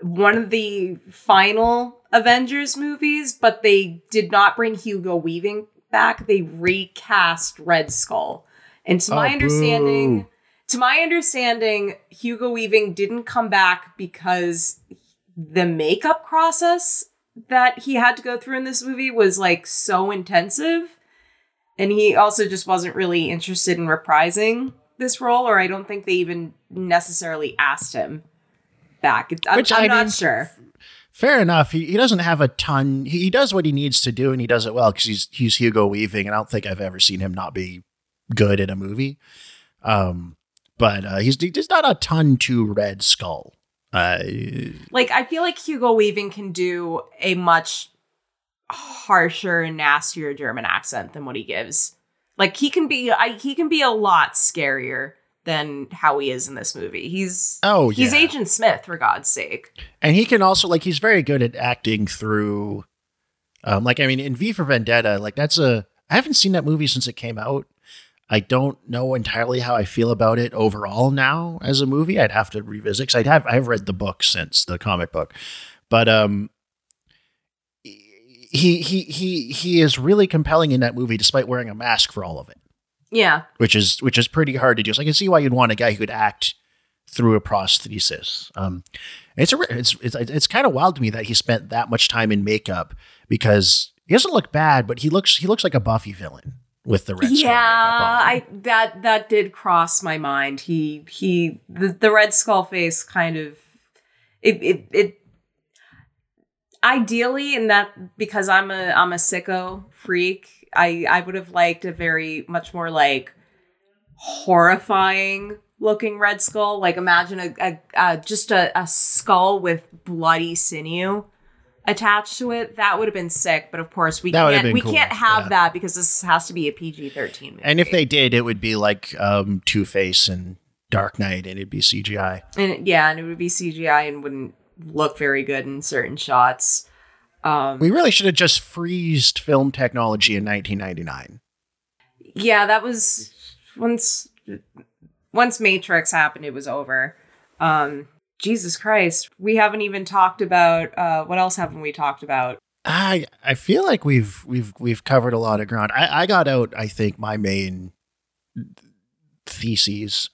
one of the final Avengers movies, but they did not bring Hugo Weaving back. They recast Red Skull, and to oh, my Oh, understanding boo. to my understanding, Hugo Weaving didn't come back because the makeup process that he had to go through in this movie was like so intensive. And he also just wasn't really interested in reprising this role, or I don't think they even necessarily asked him back. I'm, Which, I'm I not mean, sure. Fair enough. He, he doesn't have a ton. He, he does what he needs to do, and he does it well because he's he's Hugo Weaving, and I don't think I've ever seen him not be good in a movie. Um, but uh, he's there's not a ton to Red Skull. Uh, Like, I feel like Hugo Weaving can do a much harsher and nastier German accent than what he gives. Like, he can be, I, he can be a lot scarier than how he is in this movie. He's oh he's yeah, Agent Smith, for God's sake. and he can also like he's very good at acting through. Um, like I mean, in V for Vendetta, like that's a I haven't seen that movie since it came out. I don't know entirely how I feel about it overall now as a movie. I'd have to revisit because I'd have I've read the book since the comic book, but um, he he he he is really compelling in that movie despite wearing a mask for all of it, Yeah, which is which is pretty hard to do. So I can see why you'd want a guy who could act through a prosthesis. Um, it's a, it's it's it's kind of wild to me that he spent that much time in makeup because he doesn't look bad, but he looks he looks like a Buffy villain with the red skull yeah. I that that did cross my mind. He he the, the Red Skull face kind of it it it ideally in that because I'm a I'm a sicko freak. I I would have liked a very much more like horrifying looking Red Skull. Like imagine a, a, a just a, a skull with bloody sinew attached to it. That would have been sick. But of course we That can't we cool, can't have yeah. that because this has to be a PG thirteen movie. and if they did, it would be like um, Two Face and Dark Knight, and it'd be CGI. and it- yeah, and it would be CGI and wouldn't look very good in certain shots. Um, We really should have just freezed film technology in 1999. yeah, that was once once Matrix happened, it was over. Um, Jesus Christ, we haven't even talked about uh, what else haven't we talked about? I I feel like we've we've we've covered a lot of ground. I, I got out. I think my main theses.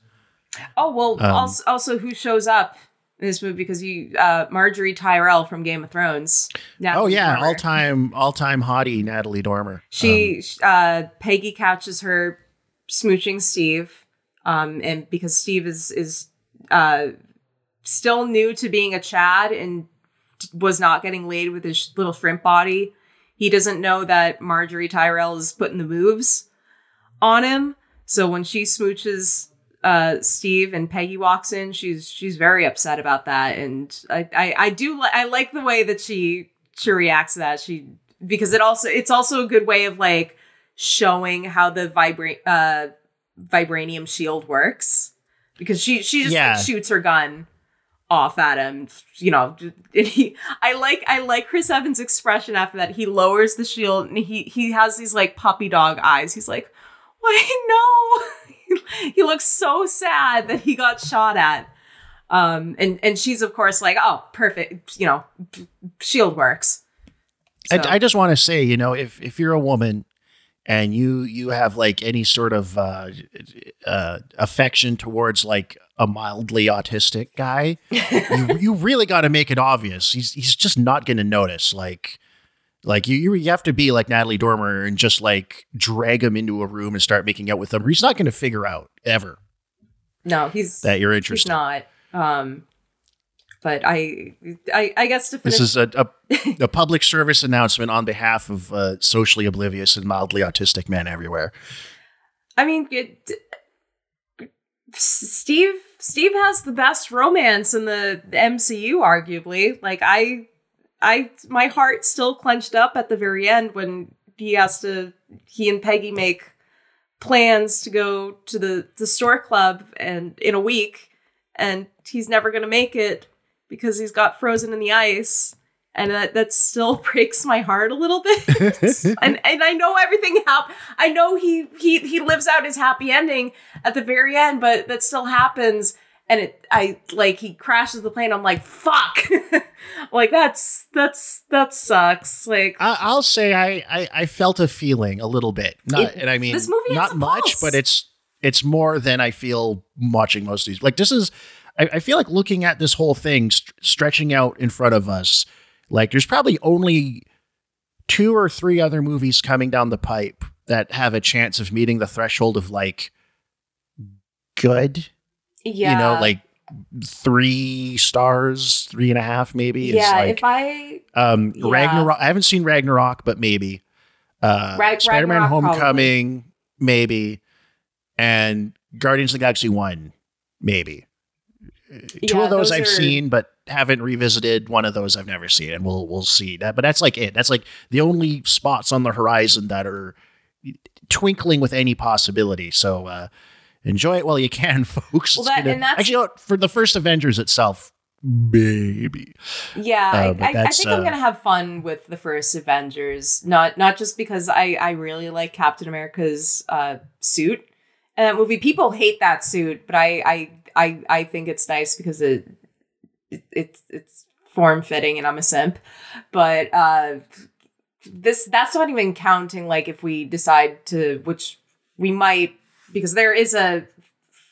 Oh well, Um, also, also who shows up in this movie because you uh Margaery Tyrell from Game of Thrones. oh yeah, all time all time hottie Natalie Dormer. She uh Peggy catches her smooching Steve, um, and because Steve is is uh still new to being a Chad and was not getting laid with his little shrimp body. He doesn't know that Margaery Tyrell is putting the moves on him. So when she smooches uh, Steve and Peggy walks in, she's she's very upset about that, and I I, I do li- I like the way that she she reacts to that. She because it also it's also a good way of like showing how the uh, vibranium shield works because she she just Yeah. like, shoots her gun off at him you know he i like i like chris evans expression after that. He lowers the shield and he he has these like puppy dog eyes. He's like why no. He looks so sad that he got shot at. Um and and she's of course like oh perfect you know shield works. So- I, I just want to say, you know, if if you're a woman and you you have like any sort of uh, uh, affection towards like a mildly autistic guy, you you really got to make it obvious. He's he's just not going to notice. Like like you you have to be like Natalie Dormer and just like drag him into a room and start making out with him. He's not going to figure out ever no he's that you're he's interested. not um but I, I, I guess to finish. This is a, a, a public service announcement on behalf of uh, socially oblivious and mildly autistic men everywhere. I mean, it, Steve Steve has the best romance in the MCU, arguably. Like I, I my heart still clenched up at the very end when he has to he and Peggy make plans to go to the the store club and in a week, and he's never gonna make it because he's got frozen in the ice. And that, that still breaks my heart a little bit. and and I know everything happened. I know he he he lives out his happy ending at the very end, but that still happens. And it I like he crashes the plane. I'm like fuck. like that's that's that sucks. Like I, I'll say I, I I felt a feeling a little bit, not It- and I mean this movie not much, pulse. but it's it's more than I feel watching most of these. Like this is, I, I feel like looking at this whole thing st- stretching out in front of us. Like there's probably only two or three other movies coming down the pipe that have a chance of meeting the threshold of like good. yeah, You know, like three stars, three and a half maybe. yeah. like, if I um, Yeah. Ragnarok. I haven't seen Ragnarok, but maybe. Uh, Rag- Spider-Man: Ragnarok, Homecoming, maybe, and Guardians of the Galaxy One, maybe. Two Yeah, of those, those I've are- seen, but haven't revisited. One of those I've never seen, and we'll we'll see that. But that's like it. That's like the only spots on the horizon that are twinkling with any possibility. So uh, enjoy it while you can, folks. Well, that- gonna- and that's- actually you know for the first Avengers itself, maybe. Yeah, Uh, I, I, I think I'm uh, gonna have fun with the first Avengers. Not not just because I I really like Captain America's uh, suit and that movie. People hate that suit, but I I I, I think it's nice because it, it it's it's form fitting, and I'm a simp. But uh, this that's not even counting like if we decide to, which we might because there is a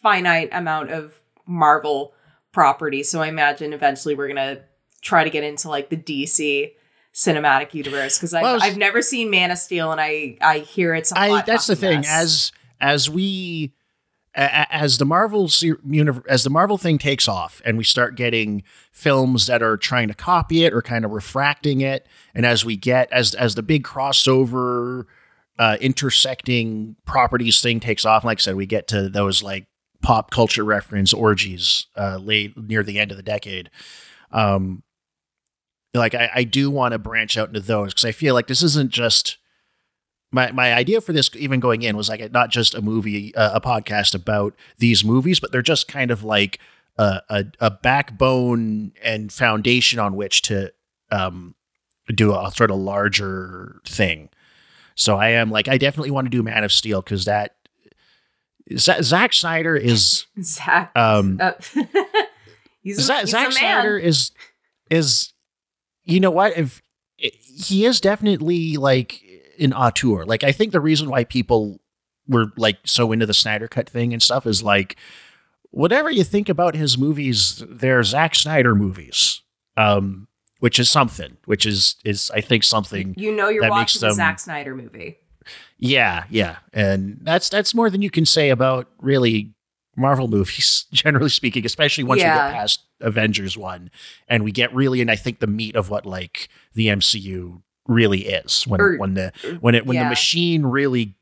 finite amount of Marvel property. So I imagine eventually we're gonna try to get into like the DC cinematic universe because I've, Well, was- I've never seen Man of Steel and I I hear it's a I that's the fucking thing as as we as the Marvel as the Marvel thing takes off and we start getting films that are trying to copy it or kind of refracting it and as we get as as the big crossover uh intersecting properties thing takes off like I said we get to those like pop culture reference orgies uh late near the end of the decade. Um like I, I do want to branch out into those because I feel like this isn't just my my idea for this even going in was like not just a movie uh, a podcast about these movies but they're just kind of like a, a a backbone and foundation on which to um do a sort of larger thing so i am like i definitely want to do man of steel because that Z- Zack Snyder is Zach. um uh, he's a, Zack, he's Zack. Snyder is is you know what if he is definitely like an auteur. Like I think the reason why people we're like so into the Snyder cut thing and stuff is like whatever you think about his movies, they're Zack Snyder movies. Um, which is something, which is is I think something You know you're watching a them- Zack Snyder movie. Yeah, yeah. And that's that's more than you can say about really Marvel movies, generally speaking, especially once we get past Avengers 1 and we get really and I think the meat of what like the MCU really is when Or- when the when it when yeah. the machine really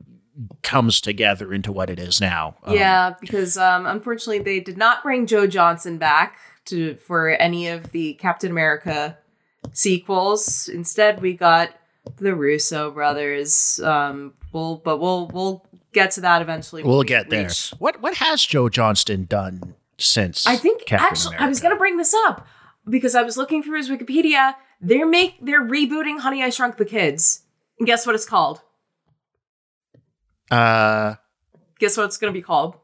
comes together into what it is now. Um, yeah, because um, unfortunately they did not bring Joe Johnston back to for any of the Captain America sequels. Instead, we got the Russo brothers. Um, we'll but we'll we'll get to that eventually. We'll we get there. reach- What what has Joe Johnston done since I think Captain actually I was gonna bring this up because I was looking through his Wikipedia. They're make they're rebooting Honey I Shrunk the Kids, and guess what it's called? uh Guess what it's gonna be called?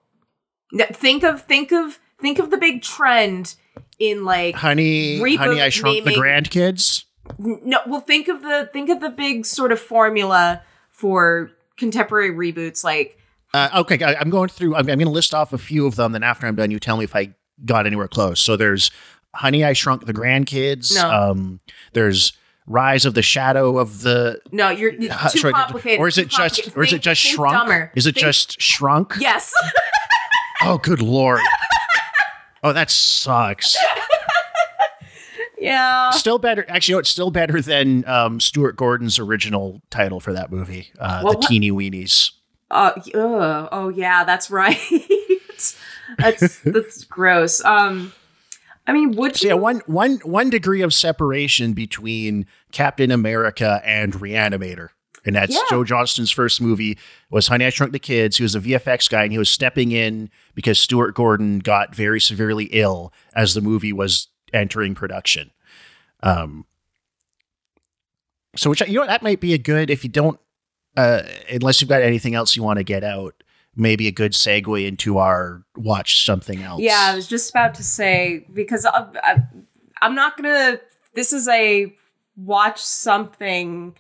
Think of think of think of the big trend in like Honey Reboot Honey I Shrunk the Grandkids? no well think of the think of the big sort of formula for contemporary reboots like Uh, okay, I, I'm going through. I'm, I'm going to list off a few of them. Then after I'm done, you tell me if I got anywhere close. So there's Honey, I Shrunk the Grandkids. No. Um, there's Rise of the Shadow of the. no you're, you're too complicated Or is it just? complicated. Or is it just shrunk? dumber. Is it Think- just shrunk? yes Oh, good lord. oh, that sucks. yeah Still better. Actually, no, it's still better than um, Stuart Gordon's original title for that movie, uh, Well, the Teeny Weenies. Uh, ugh, oh yeah, that's right. that's that's gross. Um, I mean, would So you? yeah, one one one degree of separation between Captain America and Reanimator. And that's Yeah. Joe Johnston's first movie was Honey I Shrunk the Kids. He was a VFX guy and he was stepping in because Stuart Gordon got very severely ill as the movie was entering production. Um so which you know that might be a good if you don't uh unless you've got anything else you want to get out, maybe a good segue into our watch something else. Yeah, I was just about to say because I, I, I'm not gonna. This is a watch something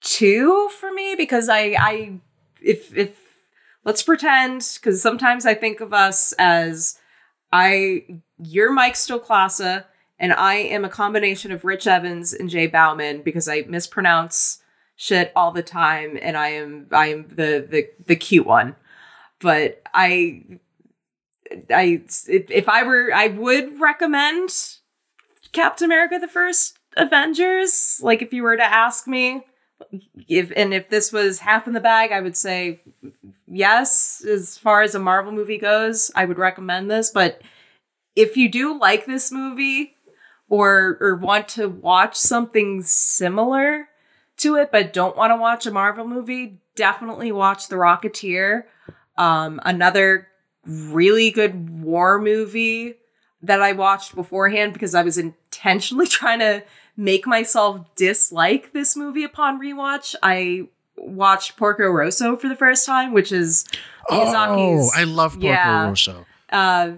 two for me because I I if if let's pretend because sometimes I think of us as I you're Mike Stoklasa and I am a combination of Rich Evans and Jay Bauman because I mispronounce shit all the time and I am I am the the the cute one. But I I if, if I were I would recommend Captain America the first Avengers. Like if you were to ask me if and if this was half in the bag I would say yes as far as a Marvel movie goes I would recommend this. But if you do like this movie or or want to watch something similar to it but don't want to watch a Marvel movie definitely watch The Rocketeer um another really good war movie that I watched beforehand because I was intentionally trying to make myself dislike this movie upon rewatch. I watched Porco Rosso for the first time, which is Oh, I love Porco yeah. Rosso. uh,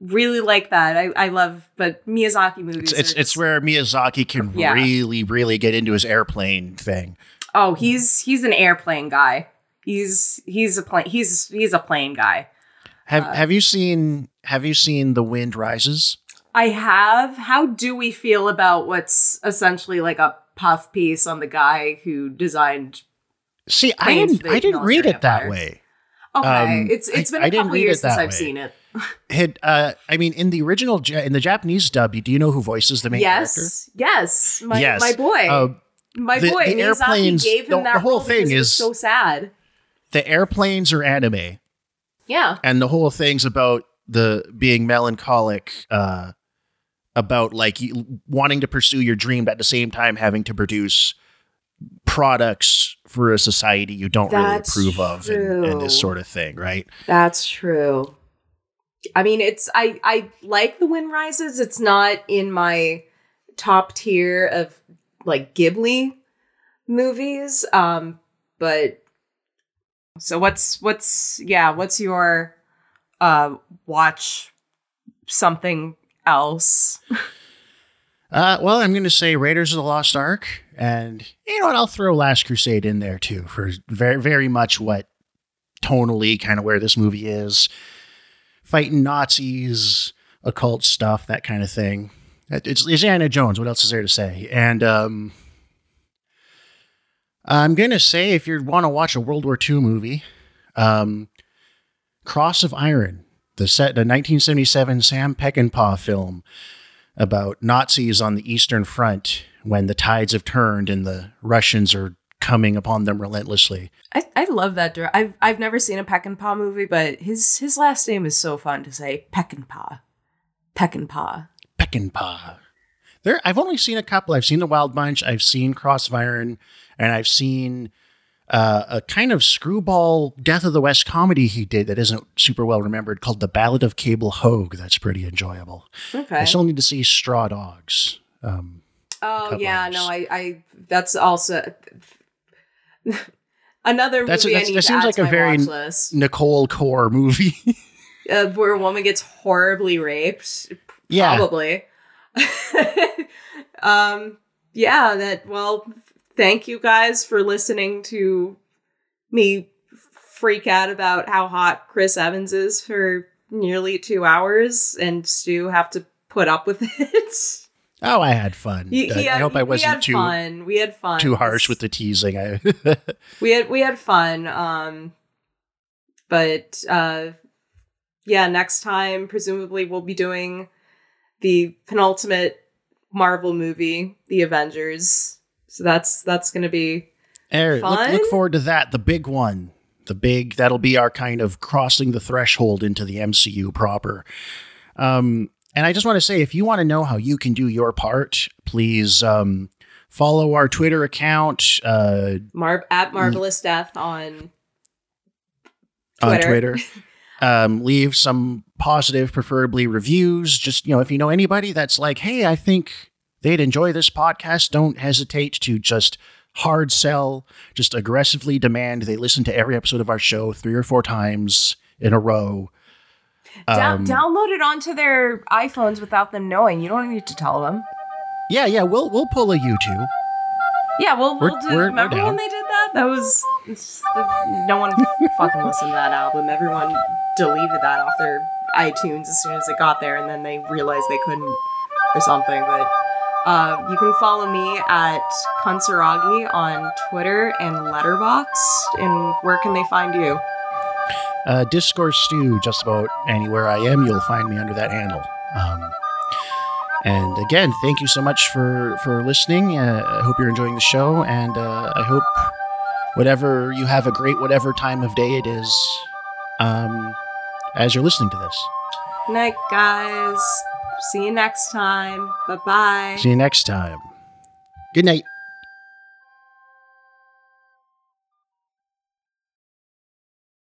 really like that. I, I love, but Miyazaki movies. It's it's, are it's where Miyazaki can Yeah. really really get into his airplane thing. oh, he's he's an airplane guy. He's he's a plane he's he's a plane guy. Have Uh, Have you seen Have you seen The Wind Rises? I have. How do we feel about what's essentially like a puff piece on the guy who designed? See, I didn't I didn't read it that way. Okay, Um, it's it's been I a couple years since I've way. seen it. Had uh, I mean, in the original in the Japanese dub, do you know who voices the main character? Yes, yes, my Yes. my boy, Uh, my the- boy. the Miyazaki airplanes- gave him the- that the whole thing because it was is- so sad. The airplanes are anime, Yeah, and the whole thing's about the being melancholic. Uh, about like wanting to pursue your dream, but at the same time having to produce products for a society you don't That's really approve of, and, and this sort of thing, right? that's true. I mean, it's I I like the Wind Rises. It's not in my top tier of like Ghibli movies. Um, but so what's what's yeah, what's your uh watch something else? Uh, well, I'm going to say Raiders of the Lost Ark, and you know what? I'll throw Last Crusade in there too for very, very much what tonally kind of where this movie is. Fighting Nazis, occult stuff, that kind of thing. It's, it's Anna Jones. What else is there to say? And um, I'm gonna say if you want to watch a World War II movie, um, Cross of Iron, the set, the 1977 Sam Peckinpah film about Nazis on the Eastern Front when the tides have turned and the Russians are coming upon them relentlessly. I, I love that. dir- I've I've never seen a Peckinpah movie, but his his last name is so fun to say. Peckinpah, Peckinpah. Peckinpah. There, I've only seen a couple. I've seen The Wild Bunch. I've seen Cross of Iron, and I've seen uh, a kind of screwball Death of the West comedy he did that isn't super well remembered called The Ballad of Cable Hogue. That's pretty enjoyable. Okay. I still need to see Straw Dogs. Um, Oh yeah, no, I, I that's also another That's- movie I that's- that seems like a very- Nicole Core movie. Uh, where a woman gets horribly raped. yeah. Probably. um. Yeah. That. Well. Thank you guys for listening to me freak out about how hot Chris Evans is for nearly two hours, and Stu have to put up with it. Oh, I had fun. He- I- he I hope I wasn't had too fun. We had fun. too harsh with the teasing. I we had we had fun um but uh yeah next time presumably we'll be doing the penultimate marvel movie the avengers so that's that's gonna be Eric, look, Fun? look forward to that. The big one. The big that'll be our kind of crossing the threshold into the MCU proper. Um, and I just want to say, if you want to know how you can do your part, please um, follow our Twitter account uh, Mar- at marvelous death on on Twitter. Twitter. um, leave some positive, preferably reviews. Just you know, if you know anybody that's like, hey, I think they'd enjoy this podcast, don't hesitate to just hard sell, just aggressively demand. They listen to every episode of our show three or four times in a row. Down- Um, download it onto their iphones without them knowing. You don't need to tell them. Yeah, yeah, we'll we'll pull a YouTube. yeah well we'll We're- do we're- we're remember when they did that? That was no one fucking listened to that album. Everyone deleted that off their itunes as soon as it got there and then they realized they couldn't or something but uh, you can follow me at Kansuragi on Twitter and Letterboxd. And where can they find you? Uh, Discourse Stew, just about anywhere I am, you'll find me under that handle. Um, and again, thank you so much for for listening. Uh, I hope you're enjoying the show, and uh, I hope whatever you have a great whatever time of day it is um, as you're listening to this. Night, guys. See you next time. Bye bye. See you next time. Good night.